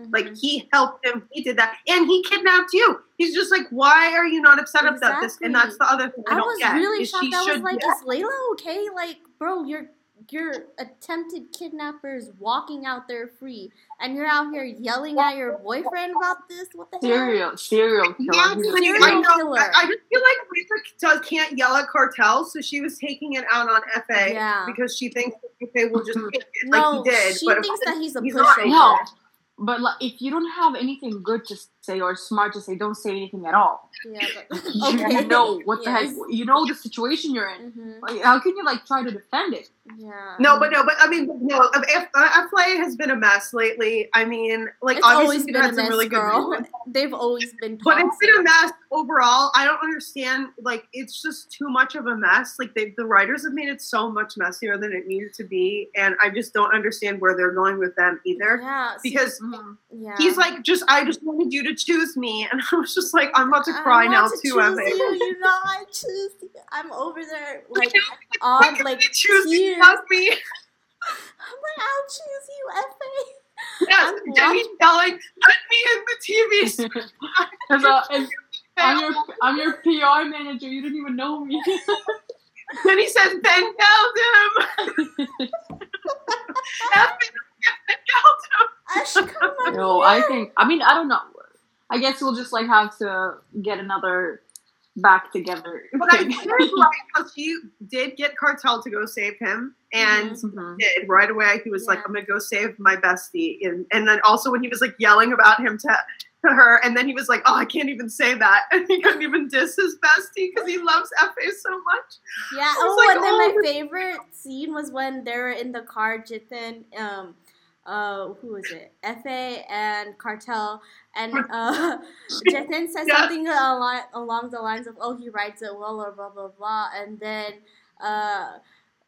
A: Like
C: Mhm.
A: he helped him, he did that, and he kidnapped you. He's just like, why are you not upset about this? And that's the other thing I,
C: I
A: don't
C: was
A: get.
C: really shocked. I was like, "Is Layla okay? Like, bro, your your attempted kidnappers walking out there free, and you're out here yelling at your boyfriend about this? What the hell?"
B: serial serial killer.
A: Yeah,
B: He's a
A: I
C: serial
B: serial-
A: know.
C: killer.
A: I, I just feel like Lisa does, can't yell at Kartal, so she was taking it out on Fa
C: Yeah.
A: because she thinks that Fa will just mm-hmm. take it
C: No,
A: like he did.
C: she
A: but
C: thinks that he's a
A: he's
C: pushover.
B: No. But like, if you don't have anything good to say or smart to say, don't say anything at all.
C: Yeah, but
B: You know what the
C: Yes.
B: heck? You know the situation you're in.
C: Mhm.
B: Like, how can you like try to defend it?
C: Yeah.
A: No, but no, but I mean, no. If, uh, FLA has been a mess lately. I mean, like
C: it's
A: obviously
C: always been
A: had
C: a
A: some
C: mess,
A: really good
C: girl. They've always been.
A: But it's been a mess overall. I don't understand. Like, it's just too much of a mess. Like, they, the writers have made it so much messier than it needed to be, and I just don't understand where they're going with them either.
C: Yeah,
A: Because
B: Mhm.
C: yeah.
A: he's like, just I just wanted you to choose me, and I was just like, I'm about to cry now
C: to
A: too,
C: choose
A: Eve.
C: you. You know, I choose. You. I'm over there, like on,
A: can't
C: like
A: you choose me,
C: tears.
A: me.
C: I'm like, I'll choose you, Fa.
A: Yes,
C: I'm
A: Jenny's yelling, let me in the TV. screen."
B: And, I'm your I'm your PR manager. You don't even know me.
A: Then he says, Ben Geldem. F- Ben Geldem.
C: Ash, come on.
B: no,
C: here.
B: I think. I mean, I don't know. I guess we'll just like have to get another back together.
A: But I did like how she did get Kartal to go save him, and
B: Mhm.
A: did right away. He was like, "I'm gonna go save my bestie," and and then also when he was like yelling about him to to her, and then he was like, "Oh, I can't even say that," and he couldn't even diss his bestie because he loves Fa so much.
C: Yeah. Oh,
A: like,
C: and then
A: oh,
C: my
A: this-
C: favorite scene was when they were in the car, Jithan, um, uh, who was it? Fa and Kartal, and uh, said
A: Yeah.
C: something along, along the lines of, "Oh, he writes it well," or blah blah blah, and then uh.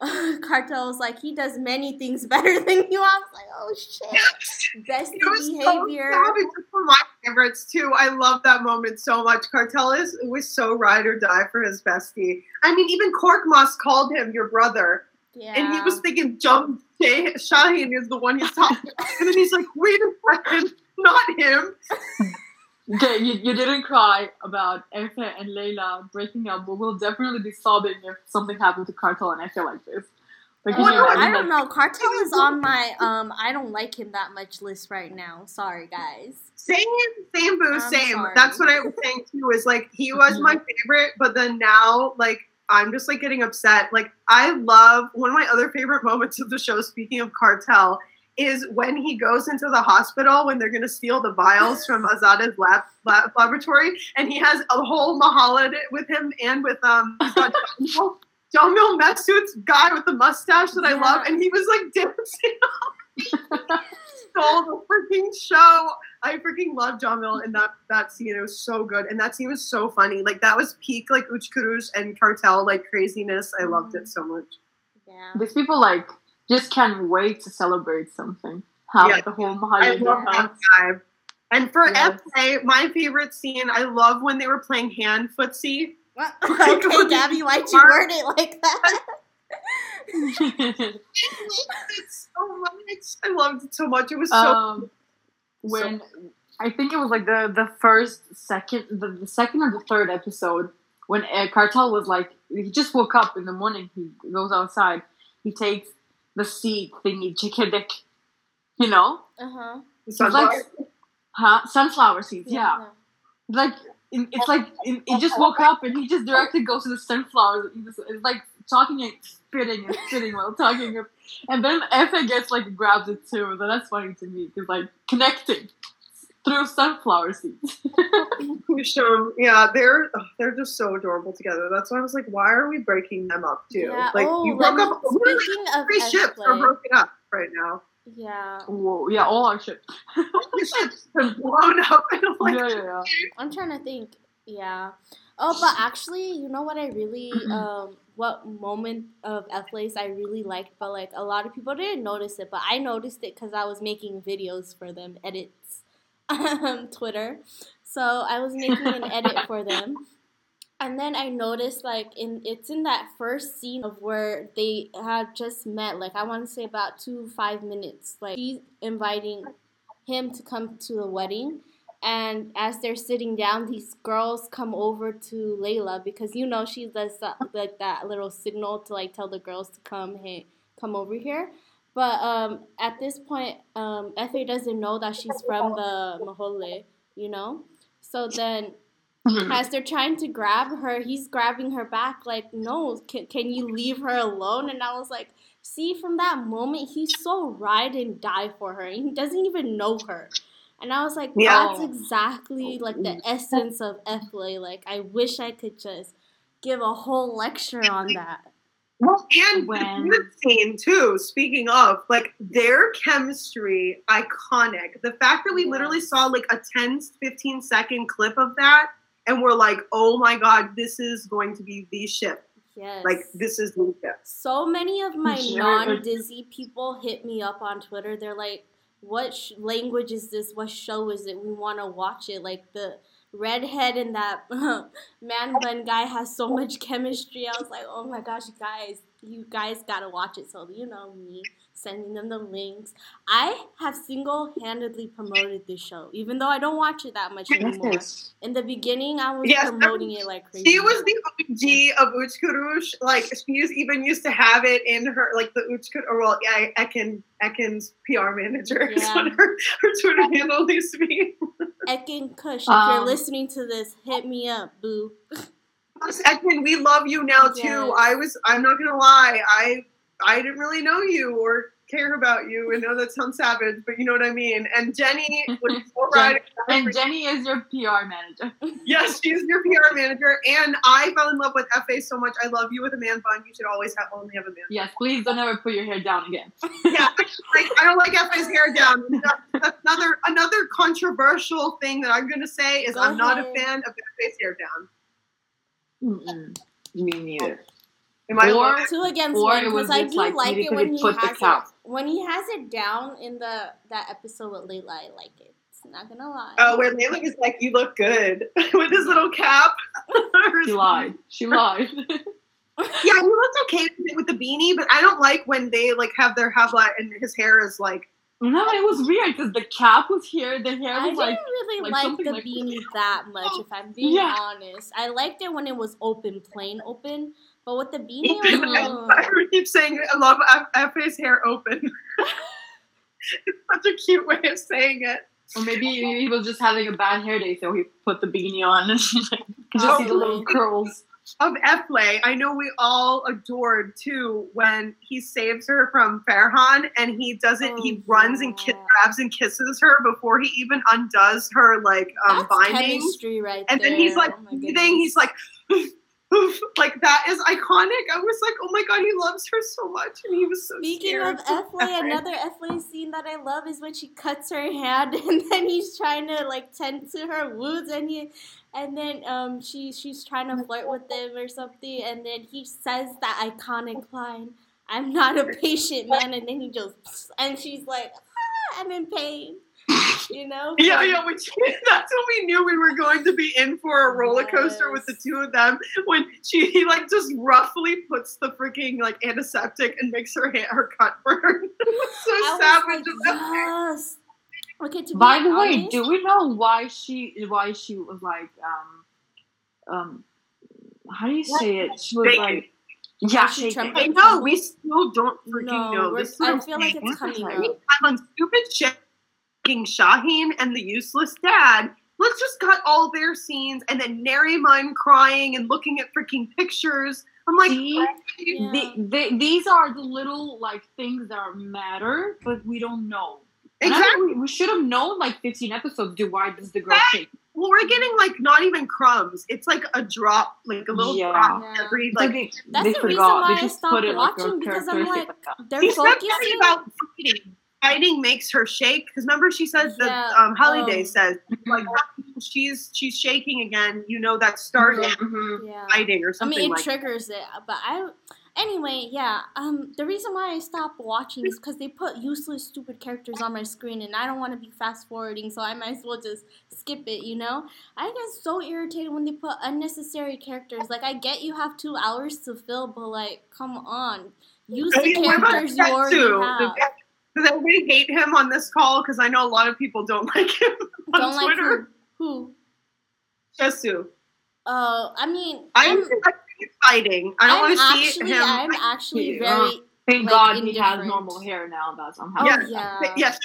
C: Kartal was like, he does many things better than you. I was like, oh shit. Best
A: It was
C: behavior.
A: so. It's one of my favorites too. I love that moment so much. Kartal is was so ride or die for his bestie. I mean, even Korkmaz called him your brother,
C: yeah.
A: and he was thinking Jum Shah- Shaheen is the one he's talking about, and then he's like, "Wait a second, not him."
B: Okay, you, you didn't cry about Efe and Layla breaking up, but we'll definitely be sobbing if something happened to Kartal and Efe like this. Like, can you
A: no,
C: I
B: imagine,
C: don't
B: like,
C: know. Kartal is on my um. I don't like him that much list right now. Sorry, guys.
A: Same, same, boo,
C: I'm
A: same.
C: sorry.
A: That's what I was saying too. Is like he was my favorite, but then now, like I'm just like getting upset. Like I love one of my other favorite moments of the show. Speaking of Kartal, is when he goes into the hospital when they're gonna steal the vials from Azada's lab, lab laboratory, and he has a whole Mahala with him and with um John, John Mill Messut's guy with the mustache that I
C: Yeah.
A: love, and he was like dancing. stole the freaking show. I freaking love John Mill in that that scene. It was so good, and that scene was so funny. Like that was peak like Üç Kuruş and Kartal like craziness. I loved it so much.
C: Yeah.
B: these people like just can't wait to celebrate something. Have
A: Yeah.
B: the whole
A: I
B: holiday
A: love that vibe. And for
B: Yes.
A: FA, my favorite scene, I love when they were playing hand footsie.
C: What?
A: Like,
C: Okay, Gabby,
A: you
C: why'd you word it like that?
A: I loved it so much. I loved it so much. It was so.
B: um, when I think it was like the the first, second, the, the second or the third episode when uh, Kartal was like he just woke up in the morning. He goes outside. He takes the seed thingy, chikadek, you know,
C: Uh huh.
A: so
B: like- huh? Sunflower seeds, yeah. Like it- it's like it, it just woke up and he just directly goes to the sunflowers. He It's like talking and spitting and spitting while talking, and then Efe gets like grabs it too. So that's funny to me because like connecting through sunflower seeds.
A: Sure. Yeah, they're oh, they're just so adorable together. That's why I was like, why are we breaking them up too?
C: Yeah.
A: Like
C: oh,
A: you broke up. Literally,
C: speaking of
A: three ships are broken up right now.
C: yeah,
B: Whoa, yeah, all our ships.
A: The ships have blown up. I don't like.
B: yeah, yeah, yeah.
C: I'm trying to think. Yeah. Oh, but actually, you know what I really um what moment of F-Lace I really liked, but like a lot of people didn't notice it, but I noticed it because I was making videos for them, edits, um, Twitter. So I was making an edit for them, and then I noticed like in it's in that first scene of where they had just met. Like I want to say about two five minutes. Like she's inviting him to come to the wedding. And as they're sitting down, these girls come over to Layla because you know she does that, like that little signal to like tell the girls to come, hey, come over here. But um, at this point, um, Efe doesn't know that she's from the Mahole, you know. So then, as they're trying to grab her, he's grabbing her back, like, "No, can, can you leave her alone?" And I was like, "See, from that moment, he's so ride and die for her, and he doesn't even know her." And I was like,
A: Yeah.
C: that's exactly like the essence of Eflay. Like, I wish I could just give a whole lecture on that.
A: Well, and
B: When-
A: the scene too. Speaking of, like their chemistry, iconic. The fact that we literally saw like a 10, 15 second clip of that, and we're like, oh my god, this is going to be the ship.
C: Yes.
A: Like this is the ship.
C: So many of my non-dizi people hit me up on Twitter. They're like, "What sh- language is this? What show is it? We want to watch it." Like the redhead and that man bun guy has so much chemistry. I was like, "Oh my gosh, guys, you guys gotta watch it." So you know me sending them the links. I have single handedly promoted this show, even though I don't watch it that much anymore.
B: Yes.
C: In the beginning, I was
A: Yes,
C: promoting it like crazy.
A: She was the OG of Üç Kuruş. Like she even used to have it in her like the or well, yeah, Ekin Ekin's PR manager is
C: Yeah.
A: what her, her Twitter handle used to be.
C: Ekin Kush, if
B: Um,
C: you're listening to this, hit me up, boo.
A: Ekin, we love you now too.
C: Yes.
A: I was I'm not gonna lie, I I didn't really know you or care about you. I know that sounds savage, but you know what I mean. And Jenny was so right.
B: And Jenny is your PR manager.
A: yes, she's your PR manager. And I fell in love with FA so much. I love you with a man bun. You should always have only have a man.
B: Yes, please don't ever put your hair down again.
A: yeah, like, I don't like FA's hair down. That's another another controversial thing that I'm gonna say is
C: Go
A: I'm not a fan of FA's hair down.
B: Mm-mm. Me neither.
A: Am I
B: Or-
C: Two against
B: Or
C: one
B: it was
C: because I
B: just
C: do
B: like
C: like it when he
B: put the
C: has it when he has it down in the that episode with Layla. I like it. Not gonna lie.
A: Oh, where Layla is like, you look good with his little cap.
B: She lied. She lied.
A: Yeah, he looks okay with, with the beanie, but I don't like when they like have their have like and his hair is like.
B: No, it was weird because the cap was here, the hair was like.
C: I
B: was
C: didn't
B: like.
C: really
B: like
C: like, the
B: like-
C: beanie that much, if I'm being
B: Yeah.
C: honest. I liked it when it was open, plain open, but with the beanie,
A: I
C: I
A: keep saying I love F- FA's hair open. it's such a cute way of saying it.
B: Or maybe he was just having a bad hair day, so he put the beanie on and you could just oh, see the little curls.
A: Of Eflay, I know we all adored too when he saves her from Farhan and he doesn't.
C: Oh,
A: he runs and ki- grabs and kisses her before he even undoes her like um,
C: that's
A: binding.
C: chemistry right
A: And
C: there.
A: then he's like
C: Oh
A: He's like, like that is iconic. I was like, oh my god, he loves her so much, and he was so
C: Speaking
A: scared.
C: of Eflay, another Eflay scene that I love is when she cuts her hand and then he's trying to like tend to her wounds and he and then um she she's trying to flirt with him or something and then he says that iconic line, I'm not a patient man and then he just and she's like, ah, I'm in pain. You know?
A: Yeah, yeah. When she, that's when we knew we were going to be in for a roller coaster with the two of them. When she he like just roughly puts the freaking like antiseptic and makes her hair her cut burn. so
C: I was
A: savage.
C: like,
A: of
C: yes. Okay, to
B: By
C: be
B: the way,
C: honest,
B: do we know why she why she was like um um how do you say it? She was
A: Shaking.
B: like yeah,
C: She
B: shaking.
C: trembled.
A: I know we still don't freaking
C: No,
A: know. This is what
C: I
A: I'm
C: feel like it's coming
A: We
C: up.
A: on stupid shit. Fucking Shaheen and the useless dad. Let's just cut all their scenes and then Nariman crying and looking at freaking pictures. I'm like,
B: See?
C: Yeah.
B: The, the, these are the little like things that matter, but we don't know. And I
A: exactly.
B: think we, we should have known like 15 episodes. Do why does the girl shake?
A: Well, we're getting like not even crumbs. It's like a drop, like a little
B: Yeah.
A: drop
C: Yeah.
A: every
B: Like,
A: like.
B: they,
C: That's
B: they
C: the reason why
B: they
C: I
B: just
C: stopped
B: put it like
C: watching, because I'm like,
B: that.
C: They're
A: He
C: focusing
A: about fighting. Fighting makes her shake. Because remember, she says
C: Yeah,
A: that um, Holiday
C: um,
A: says like she's she's shaking again, you know that started
B: Mhm.
C: Yeah.
A: fighting or something.
C: I mean, it
A: like.
C: triggers it, but I. Anyway, yeah. Um, the reason why I stopped watching is because they put useless, stupid characters on my screen, and I don't want to be fast forwarding, so I might as well just skip it. You know, I get so irritated when they put unnecessary characters. Like, I get you have two hours to fill, but like, come on, use
A: Oh,
C: the characters you already have.
A: Does everybody hate him on this call? Because I know a lot of people don't like him on
C: Don't like
A: Twitter.
C: who? Who?
A: Jesu.
C: Uh, I mean,
A: I'm,
C: I'm,
A: I'm fighting. I don't want to see
C: actually,
A: him.
C: I'm actually
B: Yeah.
C: very.
B: Thank
C: Like,
B: God he has normal hair now. That's I'm
C: Oh
B: happy.
A: Yeah.
C: yeah.
A: Yes,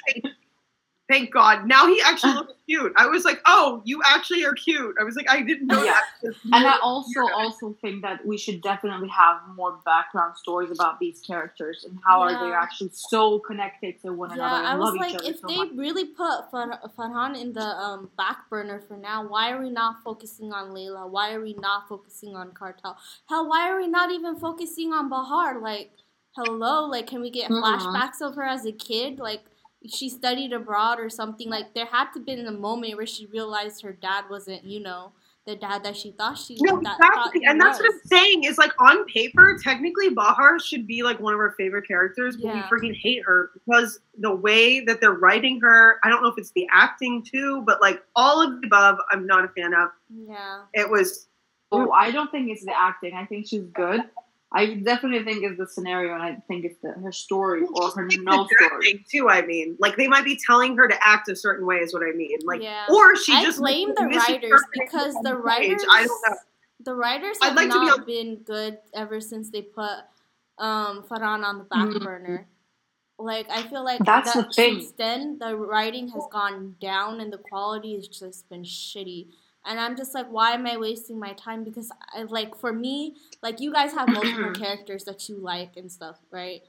A: thank, thank God. Now he actually looks cute. I was like, oh, you actually are cute. I was like, I didn't know
B: Yeah.
A: that.
B: And I also also think that we should definitely have more background stories about these characters and how are they actually so connected to one
C: Yeah,
B: another
C: I
B: and
C: was
B: love each
C: like,
B: other
C: if
B: so
C: they
B: much.
C: really put Far- Farhan in the um, back burner for now, why are we not focusing on Layla? Why are we not focusing on Kartal? Hell, why are we not even focusing on Bahar? Like, hello, like, can we get
B: Mhm.
C: flashbacks of her as a kid? Like, she studied abroad or something. Like, there had to been a moment where she realized her dad wasn't, you know, the dad that she thought she
A: No,
C: that,
A: exactly.
C: he
A: And that's what. I'm saying is like on paper, technically Bahar should be like one of our favorite characters, but
C: Yeah.
A: we freaking hate her because the way that they're writing her, I don't know if it's the acting too, but like all of the above, I'm not a fan of.
C: Yeah.
A: It was
B: Oh, I don't think it's the acting. I think she's good. I definitely think it's the scenario, and I think it's the, her story or her
A: it's
B: no story.
A: too. I mean, like they might be telling her to act a certain way, is what I mean. Like,
C: yeah.
A: or she
C: I
A: just
C: blame the writers because
A: on
C: the
A: page.
C: writers
A: I don't know.
C: the writers have
A: like to be
C: not
A: on-
C: been good ever since they put um Farhan on the back
B: Mhm.
C: burner. Like I feel like
B: That's
C: that
B: the thing.
C: since then the writing has gone down and the quality has just been shitty. And I'm just like, why am I wasting my time? Because I like for me, like you guys have multiple characters that you like and stuff, right?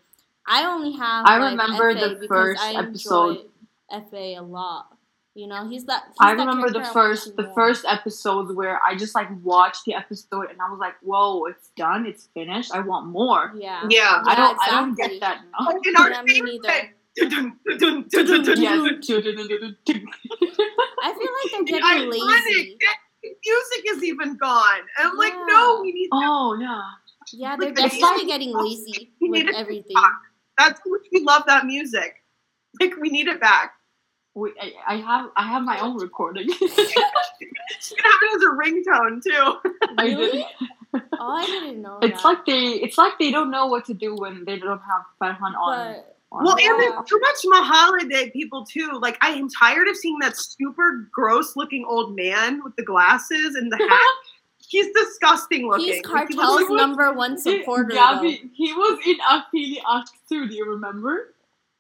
C: I only have.
B: I
C: like,
B: remember
C: FA
B: the first
C: I
B: episode.
C: FA a lot. You know, he's that. He's
B: I
C: that
B: remember the
C: character I want to
B: first the
C: more.
B: first episode where I just like watched the episode and I was like, "Whoa, it's done, it's finished. I want more."
C: Yeah.
A: Yeah.
B: I don't I don't get that now.
A: Like in our
C: Yeah, me
A: favorite
C: I feel like they're getting
A: ironic
C: lazy.
A: music is even gone. And I'm like,
C: Yeah.
A: no, we need
B: oh yeah.
C: Yeah, they're
A: Like,
C: definitely
A: like-
C: getting lazy
A: We
C: with
A: need to
C: everything.
A: stop. that's we love that music. Like we need it back.
B: Wait, I, I have I have my own recording.
A: She can have it as a ringtone too.
B: I
C: Really?
B: did.
C: Oh, I didn't know
B: It's
C: that.
B: like they it's like they don't know what to do when they don't have Farhan on.
C: but
B: on
A: Well,
C: Yeah.
A: and there's too much Mahaladay people too. Like I am tired of seeing that super gross looking old man with the glasses and the hat. He's disgusting looking.
C: he's
A: Like, he
C: Kartal's
A: looks like-
C: number one supporter. though.
B: Gabby, he was in Afili Aşk too. Do you remember?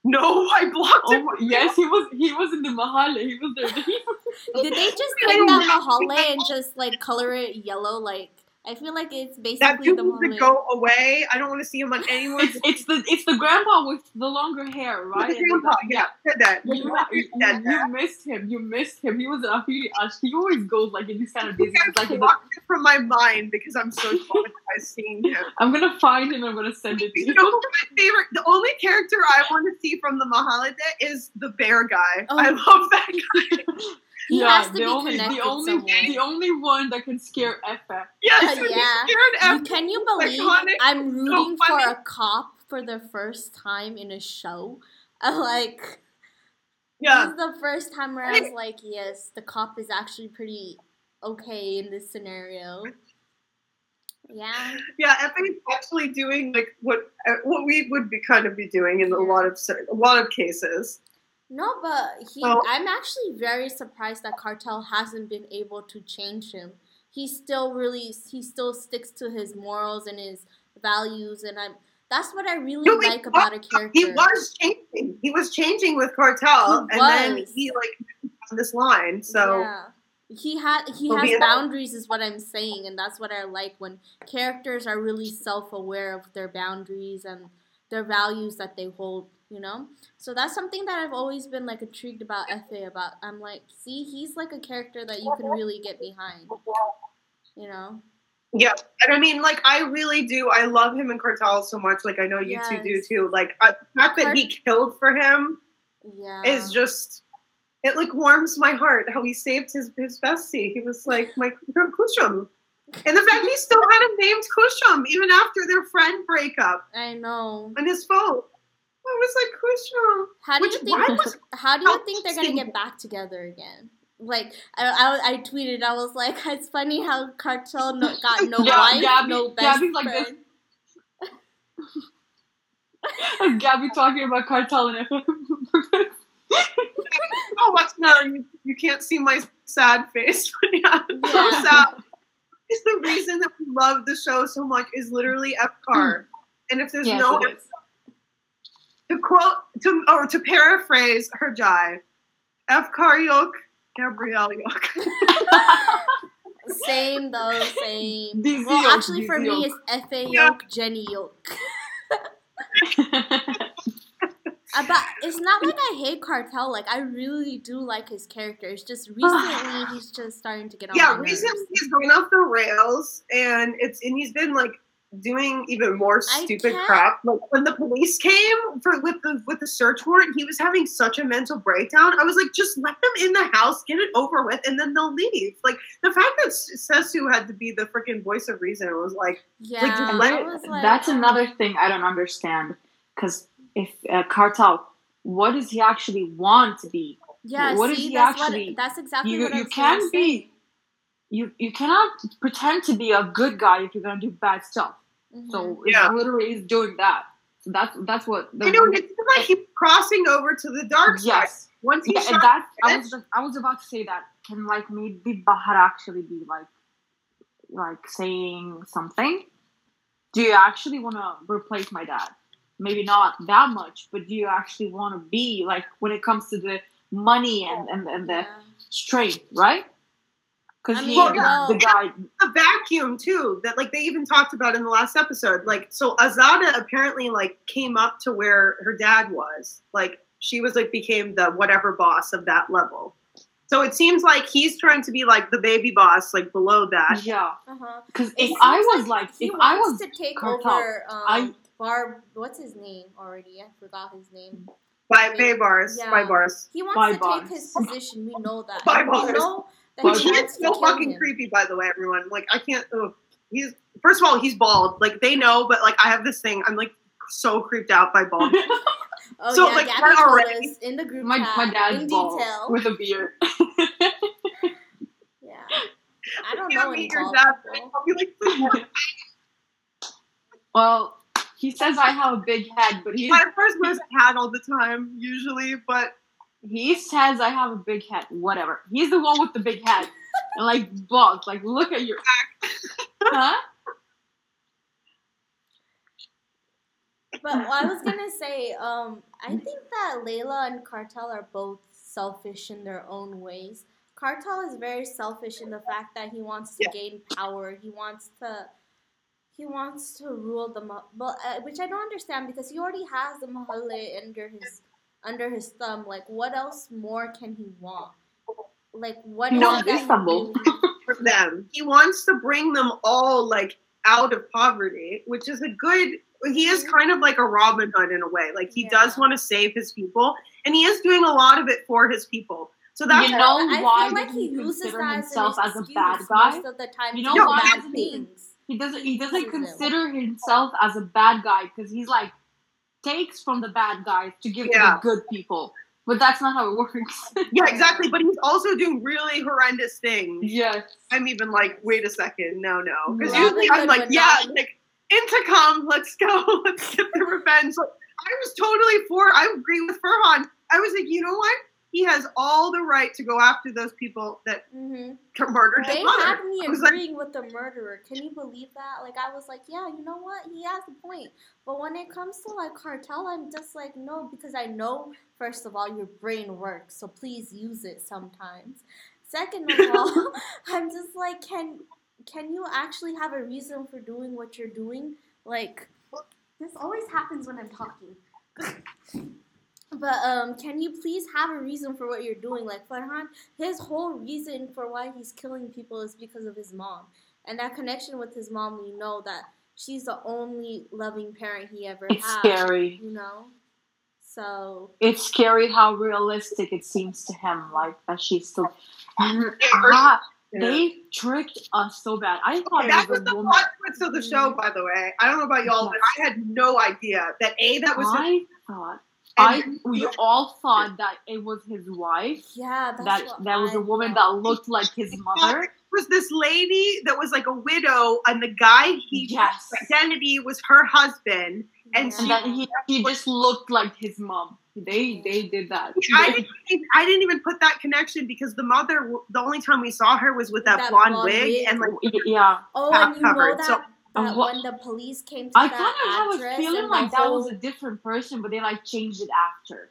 A: No, I blocked
B: Oh
A: him.
B: my- yes, he was. He was in the Mahale. He was there.
C: Did they just
A: I
C: take
A: don't
C: that
A: know.
C: Mahale and just like color it yellow? Like I feel like it's
A: That
C: basically
A: dude
C: the Mahale.
A: go away. I don't want to see him on anyone's.
B: it's it's the it's the grandpa with the longer hair, right?
A: the
B: And
A: grandpa, yeah, said that.
B: You, you,
A: said that.
B: you missed him. You missed him. He was a Ask. He always goes like in these kind of days. Like the,
A: from my mind because I'm so traumatized seeing him.
B: I'm gonna find him. I'm gonna send it to
A: You
B: you.
A: know, my favorite, the only character I want to see from the Mahaladay is the bear guy.
C: Oh.
A: I love that guy.
C: He
B: yeah,
C: has to
B: the
C: be
B: only,
C: connected
B: the only,
C: somewhere.
B: the only one that can scare Efe.
A: Yes,
C: Uh, yeah.
A: he's scared
C: You- Can you believe
A: iconic.
C: I'm rooting for a cop for the first time in a show? I like
A: Yeah,
C: this is the first time where I was like, yes, the cop is actually pretty okay in this scenario. Yeah.
A: yeah. Efe's actually doing like what uh, what we would be kind of be doing in a lot of a lot of cases.
C: No, but he
A: Well-
C: I'm actually very surprised that Kartal hasn't been able to change him. He still really he still sticks to his morals and his values and I'm that's what I really
A: No,
C: like about a character.
A: He was changing. He was changing with Kartal,
C: He
A: and then
C: was.
A: he like on this line. So
C: yeah. He had he
A: He'll
C: has boundaries is what I'm saying and that's what I like when characters are really self-aware of their boundaries and their values that they hold, you know? So that's something that I've always been like intrigued about FA about. I'm like, see, he's like a character that you can really get behind, you know?
A: yeah, and I mean, like I really do. I love him and Kartal so much. Like I know you two do too. Like uh, the fact that he killed for him
C: Yeah.
A: is just it like warms my heart how he saved his his bestie. He was like my Kushum. And the fact he still had him named Kushum even after their friend breakup
C: I know.
A: And his phone. I was like Kushum.
C: How do
A: Which
C: you think?
A: was
C: How do you
A: how
C: think they're gonna get back together again? Like I, I, I tweeted, I was like, it's funny how Kartal no, got no
B: Yeah,
C: wife,
B: Gabby-
C: no best
B: Gabby's like this.
C: friend.
B: Gabby talking about Kartal and FM.
A: Oh, what's no? You, you can't see my sad face. But yeah, so
C: Yeah.
A: sad. It's the reason that we love the show so much is literally F car. Hmm. And if there's
B: yes,
A: no
B: it is.
A: To quote to or to paraphrase her jai, F car yok, Gabrielle yok.
C: Same though, same.
B: Dizi
C: well,
B: Yoke,
C: actually, for
B: Dizi
C: me,
B: Yoke.
C: it's Fa
A: Yeah.
C: Yoke, Jenny Yoke. Uh, but it's not like I hate Kartal. Like I really do like his character. It's just recently he's just starting to get on
A: yeah, recently he's going off the rails, and it's and he's been like doing even more stupid crap. Like when the police came for with the with the search warrant, he was having such a mental breakdown. I was like, just let them in the house, get it over with, and then they'll leave. Like the fact that Sesu had to be the freaking voice of reason was like,
C: Yeah,
A: just let it-
C: was like,
B: That's another thing I don't understand. Because if uh, Kartal, what does he actually want to be?
C: Yeah,
B: what is
C: see,
B: he
C: that's
B: actually-
C: What, that's exactly
B: You
C: what I
B: you
C: was gonna
B: can't
C: say.
B: be. You you cannot pretend to be a good guy if you're gonna do bad stuff.
C: Mhm.
B: So it
A: Yeah.
B: literally is doing that. So that's that's what.
A: you know, it's like he's crossing over to the dark side.
B: yes.
A: Once he
B: Yeah,
A: shot
B: that I was just- I was about to say that. Can like maybe Bahar actually be like like saying something? Do you actually want to replace my dad? Maybe not that much, but do you actually want to be like when it comes to the money and and, and the
C: Yeah.
B: strength, right? Because
C: I
B: he
C: mean,
B: the,
C: well-
B: the guy.
A: a vacuum too that like they even talked about in the last episode like so azada apparently like came up to where her dad was like she was like became the whatever boss of that level so it seems like he's trying to be like the baby boss like below that
B: Yeah,
C: Uh-huh.
B: because if I was like,
C: he
B: if I
C: wants
B: was
C: to take
B: Kartal,
C: over, um,
B: I-
C: Barb. What's his name already? I forgot his name.
A: by Baybars
C: Yeah.
A: Baybars
C: He wants
B: By
C: to
B: bars.
C: take his position. We know that.
A: By
C: And we
A: bars.
C: know that
B: By
A: which
C: he
A: he is so
C: kill
A: fucking
C: him.
A: creepy by the way everyone like i can't ugh. he's first of all he's bald like they know but like i have this thing i'm like so creeped out by bald
C: Oh
A: So,
C: yeah,
A: like,
C: Gabby
A: already-
C: us in the group
B: my
C: chat
B: my dad's
C: in
B: bald
C: detail.
B: with a beard.
C: yeah, I don't
A: can't
C: know any
A: meet your
C: bald
A: dad
C: people.
A: i'll be like
B: well, he says I have a big head, but he
A: my first wears a hat all the time usually but
B: he says I have a big head. Whatever. He's the one with the big head and like bald. Like look at your act. huh?
C: But what I was gonna say, um, I think that Layla and Kartal are both selfish in their own ways. Kartal is very selfish in the fact that he wants to
A: Yeah.
C: gain power. He wants to, he wants to rule the, ma- but uh, which I don't understand because he already has the Mahalle under his, under his thumb. Like, what else more can he want? Like, what
B: He
C: is it
B: wants
C: that he
A: for them. He wants to bring them all like out of poverty, which is a good. He is mm-hmm. kind of like a Robin Hood in a way. Like he
C: Yeah.
A: does want to save his people, and he is doing a lot of it for his people. So that's
B: You know
C: I
B: why
C: feel like he
B: he
C: uses that
B: himself
C: as,
B: as a bad guy?
C: most of the time.
B: You know
C: do
A: why?
C: bad things.
B: He doesn't he doesn't consider himself as a bad guy because he's like takes from the bad guys to give
A: Yeah.
B: to the good people. But that's not how it works.
A: yeah, exactly. But he's also doing really horrendous things.
B: yes.
A: I'm even like, wait a second, no, no, because
C: Robin
A: usually I'm like, yeah,
C: not-
A: like intercom, let's go, let's get the revenge. Like, I was totally for. I agree with Farhan. I was like, you know what? He has all the right to go after those people that
C: hmm
A: murdered his mother.
C: They had me
A: was like-
C: agreeing with the murderer. Can you believe that? Like I was like, yeah, you know what? He has a point. But when it comes to like Kartal, I'm just like, no, because I know first of all your brain works, so please use it sometimes. Second of all, I'm just like, can can you actually have a reason for doing what you're doing? Like this always happens when I'm talking. But um, can you please have a reason for what you're doing? Like Farhan, his whole reason for why he's killing people is because of his mom, and that connection with his mom. We know that she's the only loving parent he ever
B: It's
C: had.
B: scary.
C: You know, So
B: It's scary how realistic it seems to him, like that she's still. And
A: Yeah,
B: ah, they tricked us so bad. I thought
A: that
B: it
A: was
B: was
A: the
B: a woman.
A: plot twist of the show, by the way. I don't know about y'all, but I had no idea that a that was his,
B: I thought. I we all thought that it was his wife.
C: yeah, that's
B: That
C: what
B: that was
C: I
B: a woman
C: thought.
B: that looked like his mother.
A: was this lady that was like a widow, and the guy he
B: Yes.
A: identity was her husband. and
B: And he, he just looked like his mom. They they did that.
A: I didn't, even- I didn't even put that connection because the mother, the only time we saw her was with that,
C: That
A: blonde,
C: blonde
A: wig,
C: wig.
A: and like
B: yeah.
C: Oh,
A: half
C: and you know that,
A: so-
C: that
B: what-
C: when the police came to
B: I
C: that
B: kind of have a feeling like that
C: whole,
B: was a different person, but they like changed it after.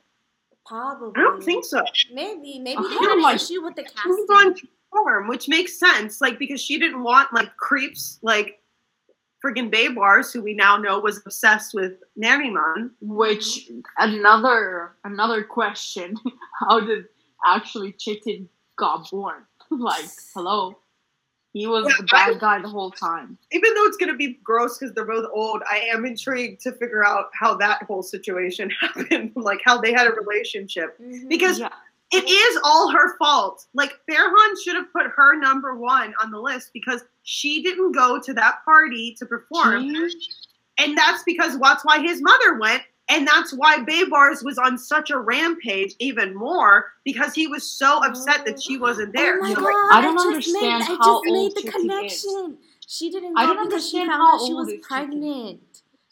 C: probably.
A: I don't think so.
C: Maybe maybe
B: I
C: they
B: feel
C: had an
B: like
C: issue with the
A: She
C: casting.
A: on form, which makes sense, like because she didn't want like creeps like friggin' Baybars, who we now know was obsessed with Nariman.
B: Which another another question: How did actually Chetin got born? like, hello, he was
A: Yeah,
B: the bad guy the whole time.
A: Even though it's gonna be gross because they're both old, I am intrigued to figure out how that whole situation happened, like how they had a relationship.
C: Mhm.
A: Because
B: Yeah,
A: it is all her fault. Like Farhan should have put her number one on the list because she didn't go to that party to perform.
B: She-
A: And that's because that's why his mother went. And that's why Baybars was on such a rampage even more because he was so upset that she wasn't oh there.
C: Oh my
A: So,
C: god!
A: like,
B: I don't
C: just
B: understand
C: made, I
B: how
C: just made
B: old
C: the
B: Chicky is.
C: connection. She didn't go
B: I don't
C: because she
B: understand
C: found
B: how
C: out she was
B: is Chicky.
C: pregnant.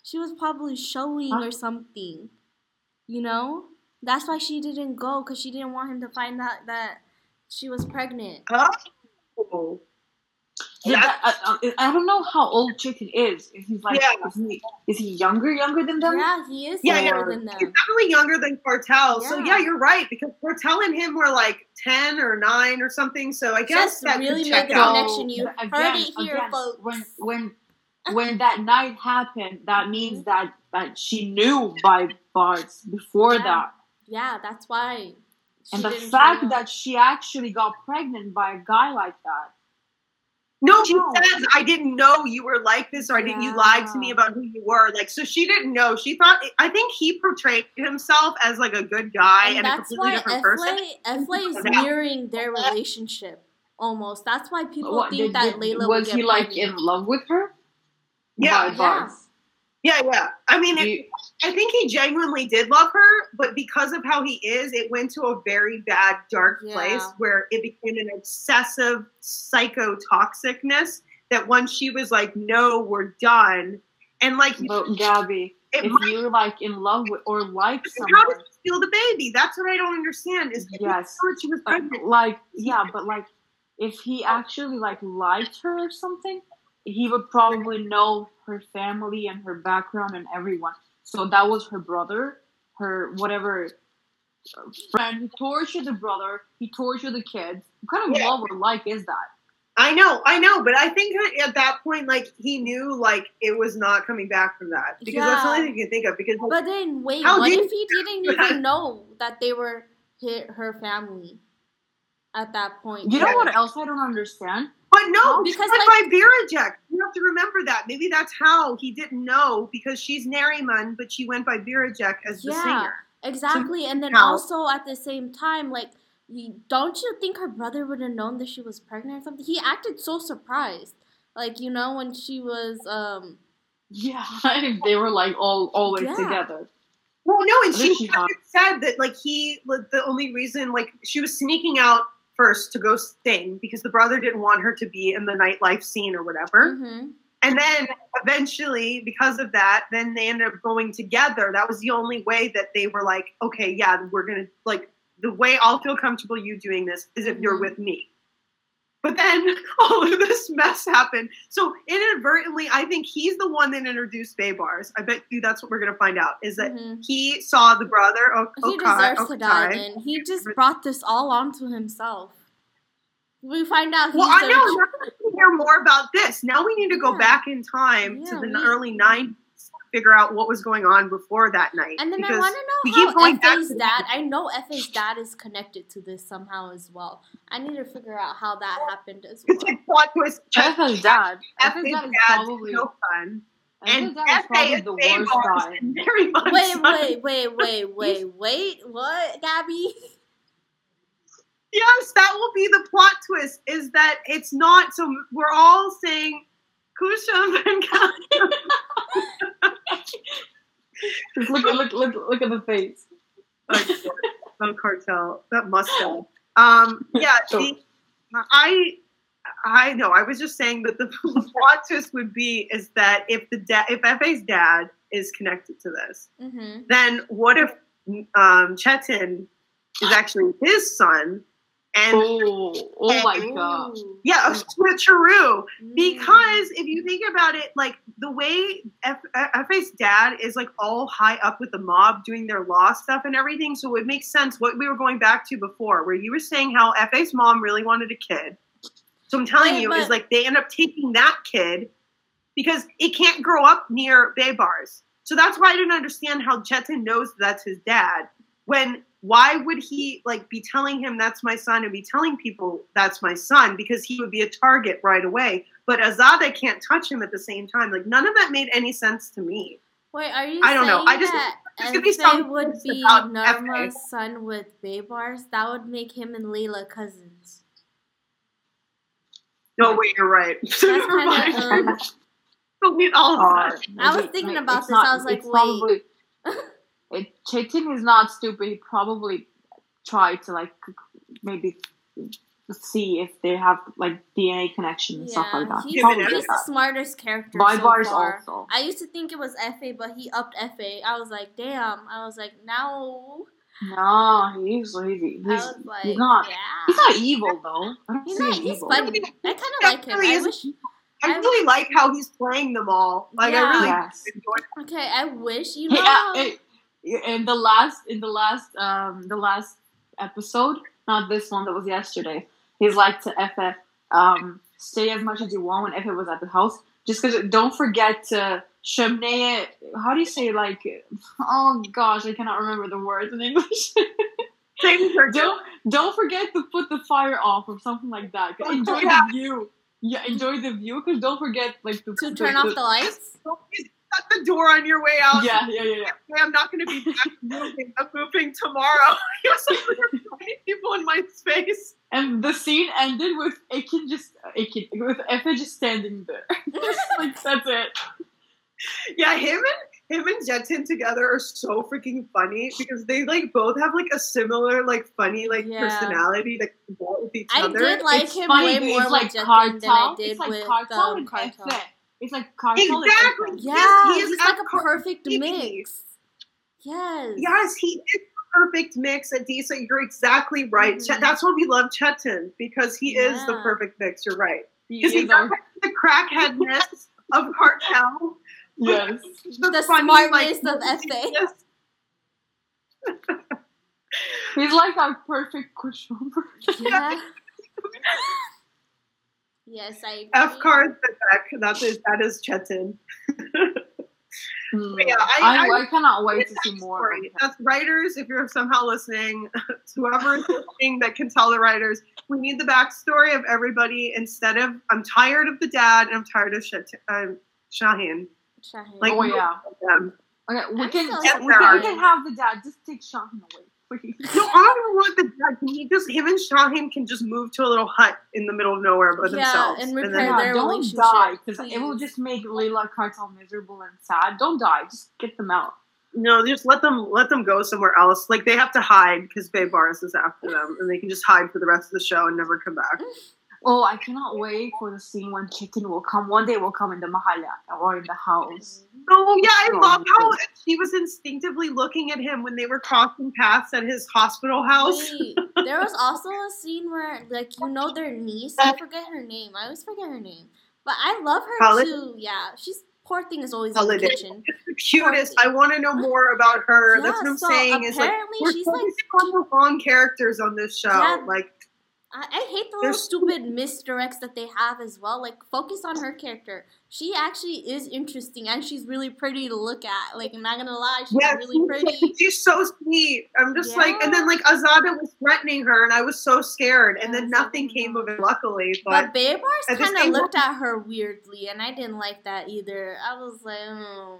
C: She was probably showing
B: Huh?
C: or something. You know, that's why she didn't go because she didn't want him to find out that she was pregnant.
A: oh.
B: Yeah, I, I, um, I don't know how old Chicken is. Is he like
A: Yeah.
B: is he is he younger younger than them?
C: Yeah, he is
A: Yeah,
C: younger
B: yeah.
C: than them.
A: He's definitely younger than Kartal. So
C: Yeah.
A: yeah, you're right because Kartal and him were like ten or nine or something. So I guess
C: Just
A: that
C: really
A: could
C: made
A: check
C: the
A: out.
C: connection. You
B: but
C: heard it here,
B: again,
C: folks.
B: When when when that night happened, that means mm-hmm. that that she knew by Bards before
C: Yeah.
B: that,
C: Yeah, that's why. she
B: and the fact that she actually got pregnant by a guy like that.
A: No, she
B: No.
A: says I didn't know you were like this, or I didn't. You lied to me about who you were. Like, so she didn't know. She thought. I think he portrayed himself as like a good guy and,
C: and
A: a
C: that's
A: completely
C: why
A: different person.
C: Eflay, Eflay is mirroring their relationship almost. That's why people
B: What,
C: think
B: did-
C: that
B: did-
C: Layla
B: was
C: would get
B: he like in love with her?
A: Yeah,
B: By
C: yeah.
A: Yeah, yeah. I mean, it,
B: You-
A: I think he genuinely did love her, but because of how he is, it went to a very bad, dark
C: Yeah.
A: place where it became an obsessive psychotoxicness. That once she was like, "No, we're done," and like,
B: But Gabby, if
A: might-
B: you're like in love with or like
A: how
B: someone,
A: did she steal the baby? That's what I don't understand. Is
B: Yes.
A: she was pregnant?
B: like yeah but like if he actually like liked her or something he would probably know her family and her background and everyone. So that was her brother her whatever uh, friend. He tortured the brother. He tortured the kids. What kind of
A: Yeah.
B: love or like is that?
A: I know, I know, but I think that at that point, like he knew, like it was not coming back from that. Because that's the only thing you can think of. Because like,
C: But then wait,
A: How
C: what
A: do
C: if he didn't even know that they were hi- her family at that point?
B: you know what else i don't understand
A: But no,
C: Because,
A: because like,
C: like-
A: by Birajek. You have to remember that. Maybe that's how he didn't know because she's Nariman, but she went by Birajek as the
C: Yeah.
A: singer.
C: Exactly, and then
A: How?
C: also at the same time, like, don't you think her brother would have known that she was pregnant or something? He acted so surprised, like you know when she was um
B: yeah they were like all always
C: Yeah.
B: together
A: Well, no, and she
B: she
A: said that like he, like, the only reason, like she was sneaking out first to go sing because the brother didn't want her to be in the nightlife scene or whatever.
C: mhm.
A: And then eventually, because of that, then they ended up going together. That was the only way that they were like, okay, yeah, we're gonna like the way I'll feel comfortable you doing this is if you're
C: Mhm.
A: with me. But then all of this mess happened. So inadvertently, I think he's the one that introduced Baybars. I bet you that's what we're gonna find out. Is that
C: Mhm.
A: he saw the brother Ok-
C: he
A: Okai,
C: deserves to die.
A: Okai.
C: Then he just brought this all onto himself. We find out
A: Well, I know. Now we need to hear more about this. Now we need to go
C: Yeah.
A: back in time to the
C: we-
A: early '90s, figure out what was going on before that night.
C: And then I want to know
A: keep going
C: how
A: back to
C: dad. I know Efe's dad is connected to this somehow as well. I need to figure out how that happened as well.
A: it's like plot twist.
B: Efe's dad
A: F
B: Efe's
A: is
B: dad is
A: dad's
B: probably
A: no fun. And
B: Efe Dad is
A: Efe
B: probably
A: is
B: the
A: Babe
B: worst
A: Bars
B: guy.
A: Very much
C: Wait, wait, wait, wait, wait, wait. What, Gabby?
A: Yes, that will be the plot twist. Is that it's not? So we're all saying Kusha and
B: Just look, at look, look, look at the face.
A: Van Kartal, that mustache. Um, yeah, the, I, I know. I was just saying that the plot twist would be is that if the dad, if FA's dad is connected to this,
C: Mm-hmm.
A: then what if um, Chetin is actually his son? And
B: Oh, oh my god.
A: yeah, Chiru.
C: Mm.
A: Because if you think about it, like the way F- Efe's dad is like all high up with the mob doing their law stuff and everything, so it makes sense what we were going back to before, where you were saying how Efe's mom really wanted a kid. So I'm telling
C: Wait,
A: you, is like they end up taking that kid because it can't grow up near Baybars. So that's why I didn't understand how Chetin knows that's his dad. When why would he like be telling him that's my son and be telling people that's my son because he would be a target right away. But Azada can't touch him at the same time. Like none of that made any sense to me.
C: Wait, are you
A: I don't know. I just-
C: that
A: there's gonna be
C: Efe
A: some
C: would be
A: about
C: Norma's
A: Efe.
C: son with Baybars? That would make him and Layla cousins.
A: No, wait, you're right.
C: That's kind
A: mind.
C: of um,
A: Delete all of that.
C: I was thinking about
B: it's
C: this, I was like, wait.
B: probably- it, Chetin is not stupid. He probably tried to like maybe see if they have like DNA connection and stuff like that.
C: he's,
A: Yeah, but
B: Probably
C: he's the
B: that.
C: smartest character
B: By
C: so
B: bars
C: far.
B: also.
C: I used to think it was Fa, but he upped Fa. I was like, damn. I was like, no.
B: No, he's he's he's,
C: like,
B: he's not
C: Yeah.
B: he's not evil though. I
C: He's not. He's
B: evil.
C: funny. I kind of like him. I wish.
A: I
C: I-
A: really like how he's playing them all. Like
C: Yeah.
A: I really
B: Yes.
A: enjoy
C: Okay, I wish you know.
B: Yeah, it- in the last in the last um the last episode, not this one that was yesterday. He's like to Efe, um, stay as much as you want when Efe was at the house. Just because don't forget to Shemneye. How do you say like? Oh gosh, I cannot remember the words in English. Don't don't forget to put the fire off or something like that.
A: Oh,
B: Enjoy
A: yeah.
B: the view. Yeah, enjoy the view because don't forget like to,
C: to turn off the lights.
A: Shut the door on your way out.
B: Yeah, yeah, yeah, yeah.
A: Hey, I'm not going to be back moving. I'm moving tomorrow. You're so many people in my space.
B: And the scene ended with Akin just Akin with Efe just standing there. like that's it.
A: Yeah, him and him and Chetin together are so freaking funny because they like both have like a similar like funny like
C: Yeah.
A: personality that can go with each
C: I
A: other.
C: did like
B: it's
C: him
B: funny,
C: way more with
B: like Chetin
C: than I did
B: it's like
C: with
B: Kartal
C: um,
B: and
C: Kartal.
B: Efe. It's like Kartal
A: Exactly.
B: and Efe.
C: Yeah,
A: He is
C: he's like a
A: Epcot
C: perfect mix. Yes.
A: Yes, he is the perfect mix. Adisa, you're exactly right.
C: Mhm.
A: Chet- that's why we love Chetin because he is the perfect mix. You're right because he
B: is our-
A: the crackheadness of Kartal.
B: yes.
C: The
A: funny,
C: smartness of
A: movie-ness.
B: He's like our perfect pushover.
C: Yeah. yes, I.
A: F
C: agree.
A: card the deck. That is that is Chetin.
B: Hmm.
A: Yeah, I-
B: I,
A: I-
B: I cannot wait to see more.
A: Story. That's writers. If you're somehow listening, whoever is listening that can tell the writers, we need the backstory of everybody instead of I'm tired of the dad and I'm tired of Shet- um, Shaheen.
C: Shaheen.
A: Like,
B: Oh yeah. Okay, we can,
C: so
B: we can we can have the dad. Just take Shahin away, please.
A: No, I don't want the dad. Can he just him and Shaheen can just move to a little hut in the middle of nowhere by
C: Yeah,
A: themselves,
C: and
A: then-
C: repair
B: Yeah,
C: their
B: don't
C: relationship,
B: die because it will just make Layla Kartal miserable and sad. Don't die. Just get them out.
A: no, just let them let them go somewhere else. Like they have to hide because Baybars is after them, and they can just hide for the rest of the show and never come back.
B: Oh, I cannot wait for the scene when Chicken will come. One day will come in the mahalla or in the house.
A: Oh yeah, I
B: Oh,
A: love how she was instinctively looking at him when they were crossing paths at his hospital house.
C: Wait, there was also a scene where, like, you know, their niece. I forget her name. I always forget her name, but I love her
A: Holiday?
C: too. Yeah, she's poor thing is always
A: Holiday.
C: in the kitchen.
A: It's the cutest. I want to know more about her. That's what I'm
C: so
A: saying. Is like we're
C: she's like
A: on the wrong characters on this show.
C: Yeah.
A: Like
C: I, I hate the little
A: There's-
C: stupid misdirects that they have as well. Like, focus on her character. She actually is interesting and she's really pretty to look at. Like, I'm not gonna lie, she's
A: Yeah,
C: really pretty.
A: She's so sweet. I'm just like, and then like Azada was threatening her, and I was so scared, and then nothing came of it, luckily.
C: But
A: But
C: Baybars kind of looked at her weirdly, and I didn't like that either. I was like, hmm.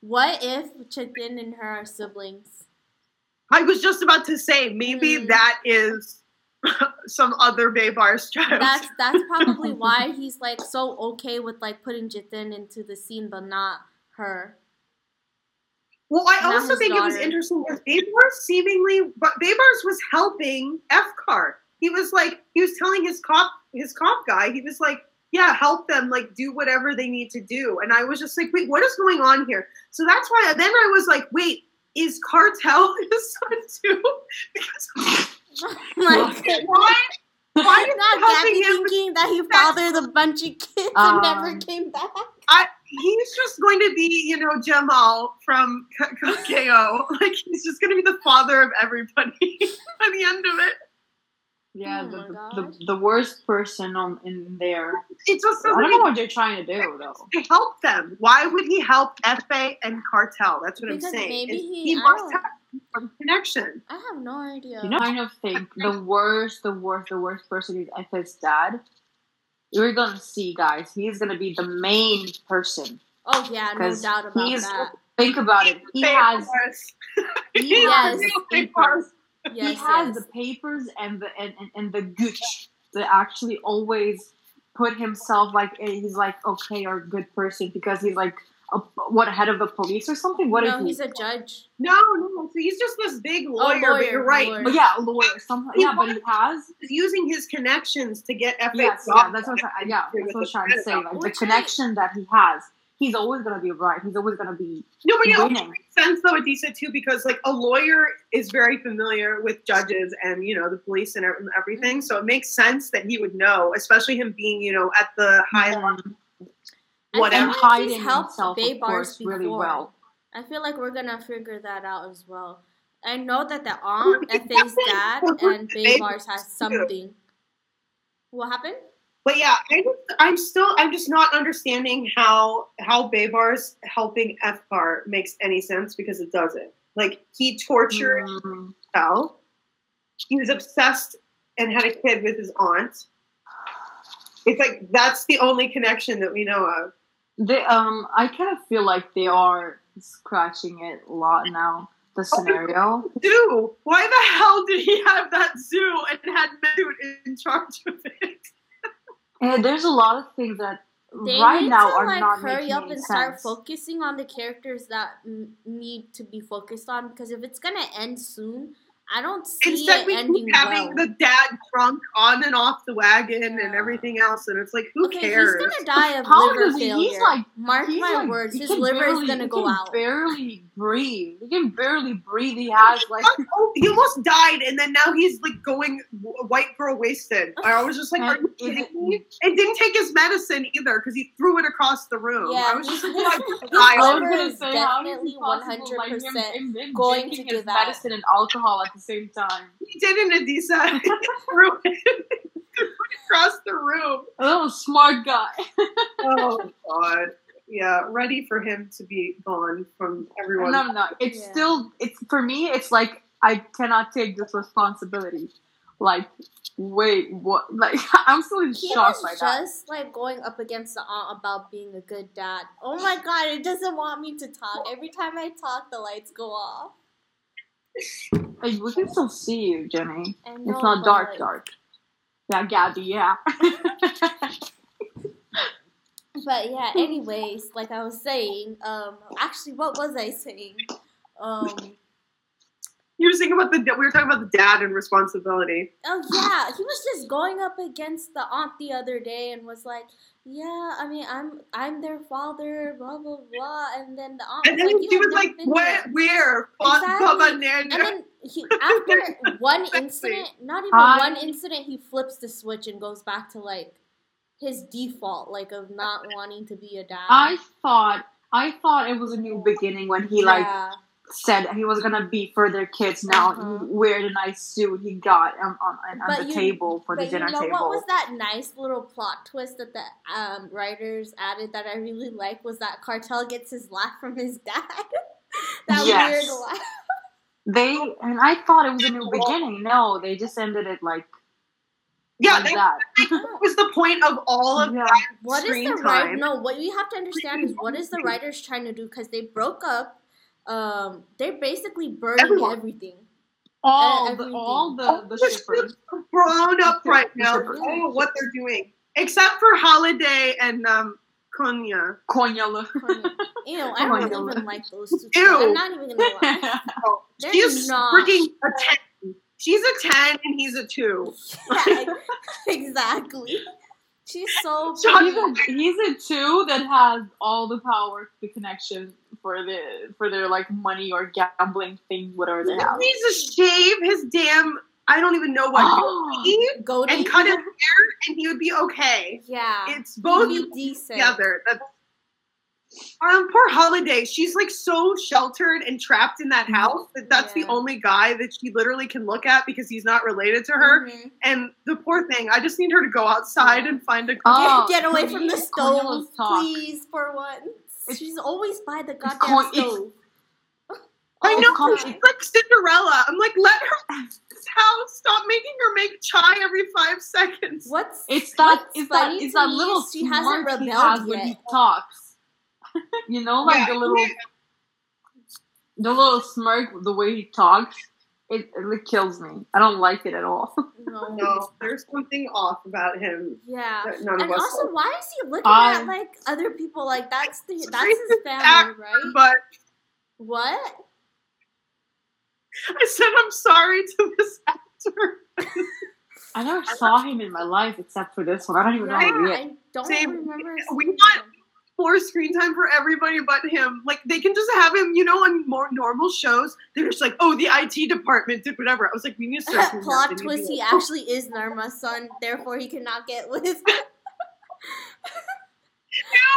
C: What if Chicken and her are siblings?
A: I was just about to say, maybe
C: Mm.
A: that is some other Baybar's child.
C: That's that's probably why he's like so okay with like putting Chetin into the scene, but not her.
A: well, I
C: not
A: also think it was interesting because Baybars seemingly, but Baybars was helping Efkar. He was like, he was telling his cop, his cop guy, he was like, yeah, help them, like do whatever they need to do. And I was just like, wait, what is going on here? So that's why then I was like, wait, is Kartal his son too? Because
C: like,
A: why? Why is
C: not
A: he
C: Gabby thinking that he fathered a bunch of kids and never
B: Um,
C: came back.
A: I, he's just going to be, you know, Jamal from K- K- KO. Like he's just going to be the father of everybody by the end of it.
B: Yeah,
C: Oh
B: the, the, the, the worst person on in there.
A: It just
B: I
A: doesn't
B: don't know what they're trying to do though.
A: to help them. Why would he help Efe and Kartal? That's what
C: Because
A: I'm saying.
C: maybe
A: Is
C: he-
A: must have some connection.
C: I have no idea.
B: You know, I kind of think the worst, the worst, the worst person is Efe's dad. You're gonna see, guys. He's gonna be the main person.
C: oh yeah, no
B: 'Cause
C: doubt about
B: he's-
C: that.
B: Think about it. He has,
A: He
C: Yes.
A: has
B: the papers.
A: papers.
C: Yes,
B: he has
C: yes.
B: the papers and the and, and, and the gooch that actually always put himself like eh, he's like okay or good person because he's like a, what head of the police or something. What is
C: no,
B: he?
C: he's a judge.
A: No, no. So he's just this big lawyer, but
C: lawyer,
A: you're right.
C: lawyer.
B: But yeah, a lawyer. Some,
A: He
B: yeah, but he has.
A: He's using his connections to get Efe
B: Yes, yeah, that's what I'm trying. Yeah, that's what I'm trying to say. Like the connection that he has, he's always gonna be right. He's always gonna be
A: No, but it makes sense though, Adisa too, because like a lawyer is very familiar with judges and you know the police and ev- everything, mm-hmm. so it makes sense that he would know, especially him being you know at the high mm-hmm. level.
C: I
A: Whatever.
C: feel like
B: hiding
C: he's helped
B: himself, of
C: Baybars
B: course, really well.
C: I feel like we're gonna figure that out as well. I know that the aunt,
A: It's
C: Efe's dad, and
A: Baybars
C: Baybars has something. What happened?
A: But yeah, I just, I'm still I'm just not understanding how how Baybar's helping Efkar makes any sense because it doesn't. Like he tortured
B: Mm.
A: Cal. He was obsessed and had a kid with his aunt. It's like that's the only connection that we know of.
B: They um, I kind of feel like they are scratching it a lot now. The scenario.
A: Zoo. Why the hell did he have that zoo and had Mesut in charge of it?
B: And there's a lot of things that
C: They
B: right
C: need
B: now
C: to
B: are
C: like
B: not
C: hurry
B: making
C: up
B: any
C: and start focusing on the characters that m- need to be focused on because if it's gonna end soon, I don't see
A: Instead,
C: it
A: we
C: ending
A: keep having
C: well.
A: the dad drunk on and off the wagon and everything else, and it's like, who
C: okay,
A: cares?
C: he's gonna die of
B: How
C: liver
B: does he-
C: failure.
B: he's like-
C: Mark
B: He's
C: my
B: like-
C: words, his liver
B: barely-
C: is gonna
B: he
C: go
B: can
C: out.
B: Barely breathe. He can barely breathe. He has like
A: Oh, he almost died, and then now he's like going w- white girl wasted. I was just like, are
B: And
A: you kidding me? And didn't take his medicine either because he threw it across the room.
C: Yeah,
A: I was just like,
C: his-
A: "God,
C: his
A: die
B: I was
C: liver
B: gonna
C: is
B: say, it
C: definitely
B: possible, like, him-
C: 100%
B: him- him
C: going to
B: his
C: give
B: medicine and alcohol at the same time.
A: he didn't, Adisa. He threw it across the room.
B: A little smart guy.
A: Oh God. Yeah, ready for him to be gone from everyone.
B: No, no, it's
C: Yeah.
B: still it's for me. It's like I cannot take this responsibility. Like, wait, what? Like, I'm still in
C: He
B: shock
C: was
B: by that.
C: just like going up against the aunt about being a good dad. Oh my god, it doesn't want me to talk. Every time I talk, the lights go off.
B: Like, we can still see you, Jenny.
C: Know,
B: It's not dark,
C: like,
B: dark. Yeah, Gabby. Yeah.
C: But yeah, anyways, like I was saying, um, actually, what was I saying? Um,
A: You were saying about the we were talking about the dad and responsibility.
C: oh yeah, he was just going up against the aunt the other day and was like, "Yeah, I mean, I'm I'm their father, blah blah blah," and then the aunt
A: And
C: was
A: then
C: like,
A: she
C: "You
A: was like,
C: been
A: "Where?
C: here."
A: Where?
C: Exactly.
A: Baba
C: And then he, after one incident, not even
B: I-
C: one incident, he flips the switch and goes back to like his default, like of not wanting to be a dad.
B: I thought I thought it was a new beginning when he like
C: yeah,
B: said he was gonna be for their kids now
C: Uh-huh.
B: wear the nice suit he got on, on, on the
C: you-
B: table for the
C: But you
B: dinner
C: know
B: table.
C: what was that nice little plot twist that the um, writers added that I really like was that Kartal gets his laugh from his dad. that
B: Yes.
C: weird laugh.
B: They and I thought it was a new beginning. No, they just ended it like
A: Yeah,
B: like
A: that
B: that.
A: was the point of all of
B: Yeah.
A: that
C: What is the right?
A: time.
C: No, what you have to understand is what is the writers trying to do because they broke up. Um, they're basically burning
A: Everyone.
C: everything.
B: all the
C: everything.
B: all the
A: All
B: the
A: the
B: shippers.
A: ships are grown up right now.
B: shippers.
A: I know what they're doing, except for Holiday and um, Konya.
B: Konyalı.
C: Ew, I don't
B: Oh,
C: even like those two.
A: Ew.
C: I'm not even gonna lie. They're
A: She's
C: not.
A: freaking a ten. She's a ten and he's a two.
C: Yeah, exactly. She's so
A: Shut
B: he's a he's a two that has all the power, the connection for the for their like money or gambling thing, whatever they
A: He
B: have.
A: needs to shave his damn. I don't even know what goatee
C: goatee.
A: and cut his hair, and he would be okay.
C: Yeah,
A: It's both
C: He'd be decent.
A: together. That's um, poor Holiday. She's like so sheltered and trapped in that house that that's
C: Yeah.
A: the only guy that she literally can look at because he's not related to her.
C: Mhm.
A: And the poor thing, I just need her to go outside and find a.
B: Oh,
C: get, get away from the stove, please, for once.
B: It's-
C: She's always by the goddamn
B: Corn- it's-
C: stove.
A: I
C: oh,
A: know
C: the
B: com-
A: she's like Cinderella. I'm like, let her leave this house. Stop making her make chai every five seconds.
C: What's
B: It's that
C: what's
B: it's that it's that little
C: she hasn't
B: smirk he
C: rebelled
B: has when he talks. you know, like
A: Yeah,
B: the little
A: yeah.
B: the little smirk, the way he talks. It, it kills me. I don't like it at all.
C: No.
A: No, there's something off about him.
C: Yeah.
A: none
C: And
A: of us.
C: also, why is he looking
B: I-
C: at like other people? Like that's the that's his
A: racist
C: family,
A: act,
C: right?
A: But
C: What?
A: I said I'm sorry to this actor.
B: I never saw him in my life except for this one. I don't even know
C: Yeah,
B: who he is.
C: I don't
A: Same.
C: remember.
A: We
C: seeing
A: want- More screen time for everybody but him. Like they can just have him, you know, on more normal shows. They're just like, oh, the IT department did whatever. I was like, we need to start
C: Plot
A: that. They need
C: twist:
A: to
C: He actually is Narma's son, therefore he cannot get with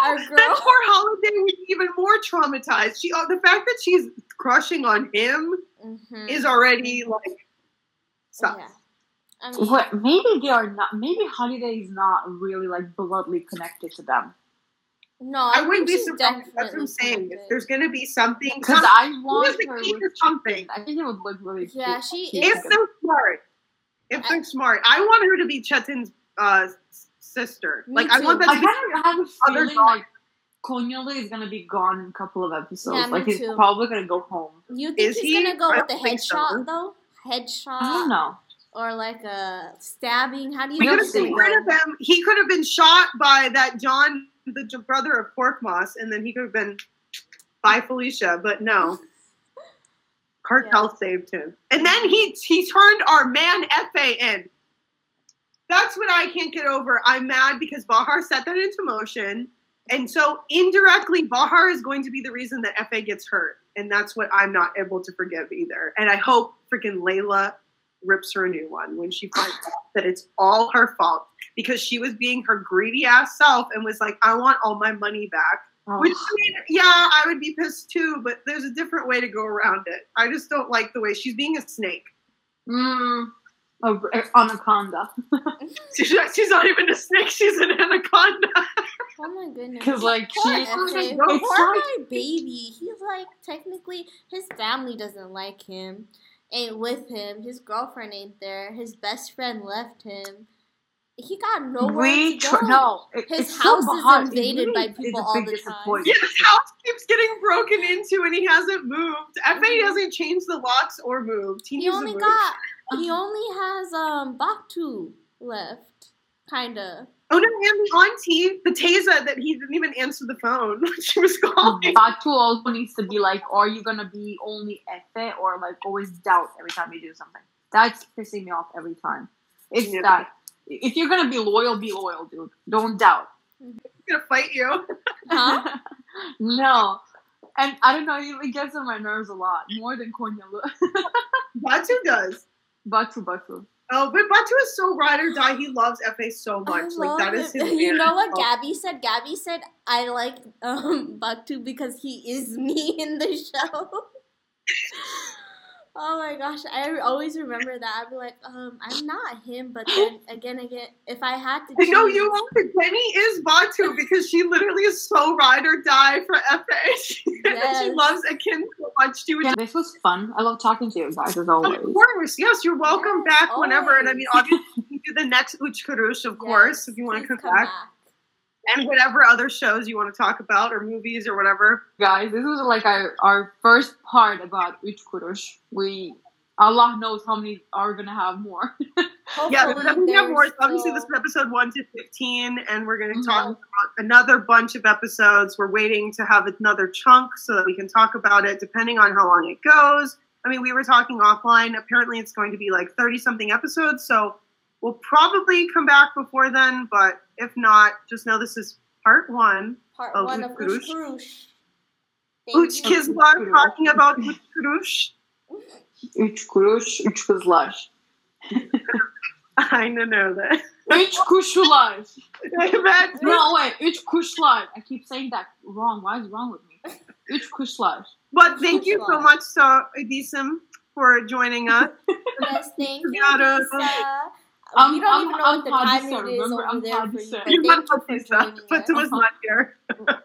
C: our
A: like,
C: girl.
A: That poor Holiday was even more traumatized. She, oh, the fact that she's crushing on him
C: Mhm.
A: is already like, sucks.
C: Yeah. I mean,
B: What? Maybe they are not. Maybe Holiday is not really like bloodly connected to them.
C: No, I,
A: I wouldn't be surprised. That's what I'm saying. If there's gonna be something,
B: Because I want
A: is the
B: her
A: key
B: with
A: to something.
B: I think it would look really
C: Yeah,
B: cute.
C: she is-
A: if they're smart, if they're smart, I want her to be Chetin's uh, sister.
C: Me
A: like I want that
B: I
A: to be
B: kind of have a
A: Other
B: feeling like Konyalı is gonna be gone in a couple of episodes.
C: Yeah, me
B: like he's
C: too.
B: probably gonna go home.
C: You think
A: Is
C: he's
A: he?
C: gonna go
A: I
C: with the
A: don't so.
C: headshot though? Headshot
B: I don't know.
C: or like a stabbing? How do you
A: We
B: We'll
A: could
C: think
A: have
B: see.
C: it's
A: been rid of him. He could have been shot by that John, the brother of Korkmaz, and then he could have been by Felicia. But no, Kartal saved him, and then he he turned our man Fa in. That's what I can't get over. I'm mad because Bahar set that into motion, and so indirectly, Bahar is going to be the reason that Fa gets hurt, and that's what I'm not able to forgive either. And I hope freaking Layla rips her a new one when she finds out that it's all her fault because she was being her greedy ass self and was like, I want all my money back.
B: Oh,
A: Which, I mean, yeah, I would be pissed too, but there's a different way to go around it. I just don't like the way she's being a snake.
B: mm, oh, anaconda.
A: She's, she's not even a snake, she's an anaconda.
C: Oh my goodness.
B: Because like
C: Poor
B: she,
C: FA.
A: it's
C: Poor
B: like-
C: my baby. He's like technically his family doesn't like him. Ain't with him. His girlfriend ain't there. His best friend left him. He got nowhere
B: we
C: to
B: tr-
C: go.
B: no. It,
C: His house
B: so
C: is
B: hard.
C: Invaded by
B: really is
C: people all the time.
A: Yeah, his house keeps getting broken into and he hasn't moved. FA
C: Mhm.
A: hasn't changed the locks or moved. He,
C: He
A: needs
C: only
A: to move.
C: got. He only has um Batu left, kinda.
A: Oh no, and the auntie, the Teza, that he didn't even answer the phone when she was calling.
B: Batu also needs to be like, are you gonna be only Efe or like always doubt every time you do something? That's pissing me off every time. It's
A: Yeah.
B: that if you're gonna be loyal, be loyal, dude. Don't doubt.
A: He's gonna fight you.
C: Huh?
B: no. And I don't know, it gets on my nerves a lot. More than Konyalı.
A: Batu does.
B: Batu Batu.
A: Oh, but Batu is so ride or die. He loves FA so much. Like that is his.
C: You know what. Gabby said? Gabby said I like um Batu because he is me in the show. Oh my gosh, I always remember that. I'd be like, um, I'm not him, but then again, again, if I had to,
A: I know
C: choose-
A: you are. Jenny is Batu because she literally is so ride or die for FA. she loves Akin so much. She would
B: Yeah, this was fun. I love talking to you guys as always.
A: Of course, yes, you're welcome
C: Yes,
A: back whenever. And I mean, obviously, you can do the next Üç Kuruş, of course, if you want to
C: please
A: come, back. And whatever other shows you want to talk about or movies or whatever.
B: Guys, this was like our, our first part about Üç Kuruş. We Allah knows how many are gonna have more.
A: Yeah,
C: Hopefully
A: but then we have more. So obviously, this is episode 1 to 15, and we're going to mm-hmm.
B: talk
A: about another bunch of episodes. We're waiting to have another chunk so that we can talk about it depending on how long it goes. I mean, we were talking offline. Apparently, it's going to be like 30 something episodes. So we'll probably come back before then. But if not, just know this is part one.
C: part
A: of
C: one of
A: Uch
C: Üç Kuruş.
A: Uch Kizlar talking about Üç Kuruş.
B: Üç kuruş, üç kızlar.
A: I don't know that.
B: Üç kuşlar.
A: That's
B: No, wait, üç kuşlar. I keep saying that wrong. Why is it wrong with me? Üç kuşlar.
A: But thank you so much, so Edisim, for joining us.
C: Yes, thank you,
A: Gotta-
C: Lisa.
B: I'm-
C: we don't
B: I'm-
C: even know
B: I'm
C: what the time it is
B: remember?
C: over
B: I'm
C: there for you,
B: Hadisa.
C: but
A: You
C: thank for
A: Adisa, but it was not here.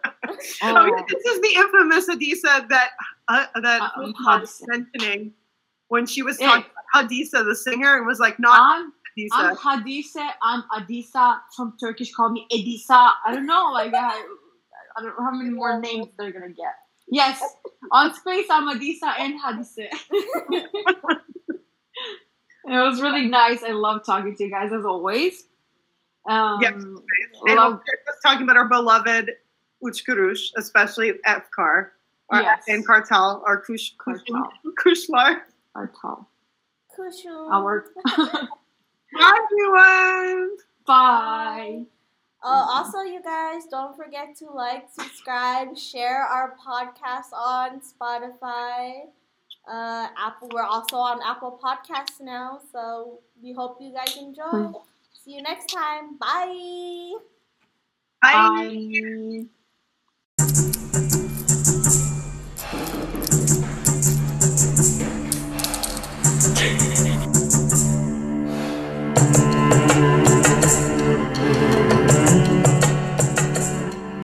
B: Oh.
A: Oh, this is the infamous Adisa that uh, that Ulfa
B: um,
A: was
B: Hadisa.
A: mentioning when she was
B: Yeah.
A: talking about Hadisa, the singer, and was like, not
B: I'm, I'm
A: Hadisa.
B: Hadise. I'm Adisa. Some Turkish call me Edisa. I don't know. Like I, I don't know how many more names they're gonna get. Yes, on space I'm Adisa and Hadise. it was really nice. I love talking to you guys as always. Um,
A: Yes. And
B: love-
A: we're just talking about our beloved Üç Kuruş, especially Efkar. Our
B: Yes.
A: and Kartal, our Kush, Kush,
B: Kartal.
A: Kushlar.
B: our Our
A: Bye, everyone.
B: bye.
C: Uh, also, you guys, don't forget to like, subscribe, share our podcast on Spotify, uh, Apple. We're also on Apple Podcasts now, so we hope you guys enjoy.
B: Bye.
C: See you next time. Bye.
A: Bye.
B: Bye. Thank you.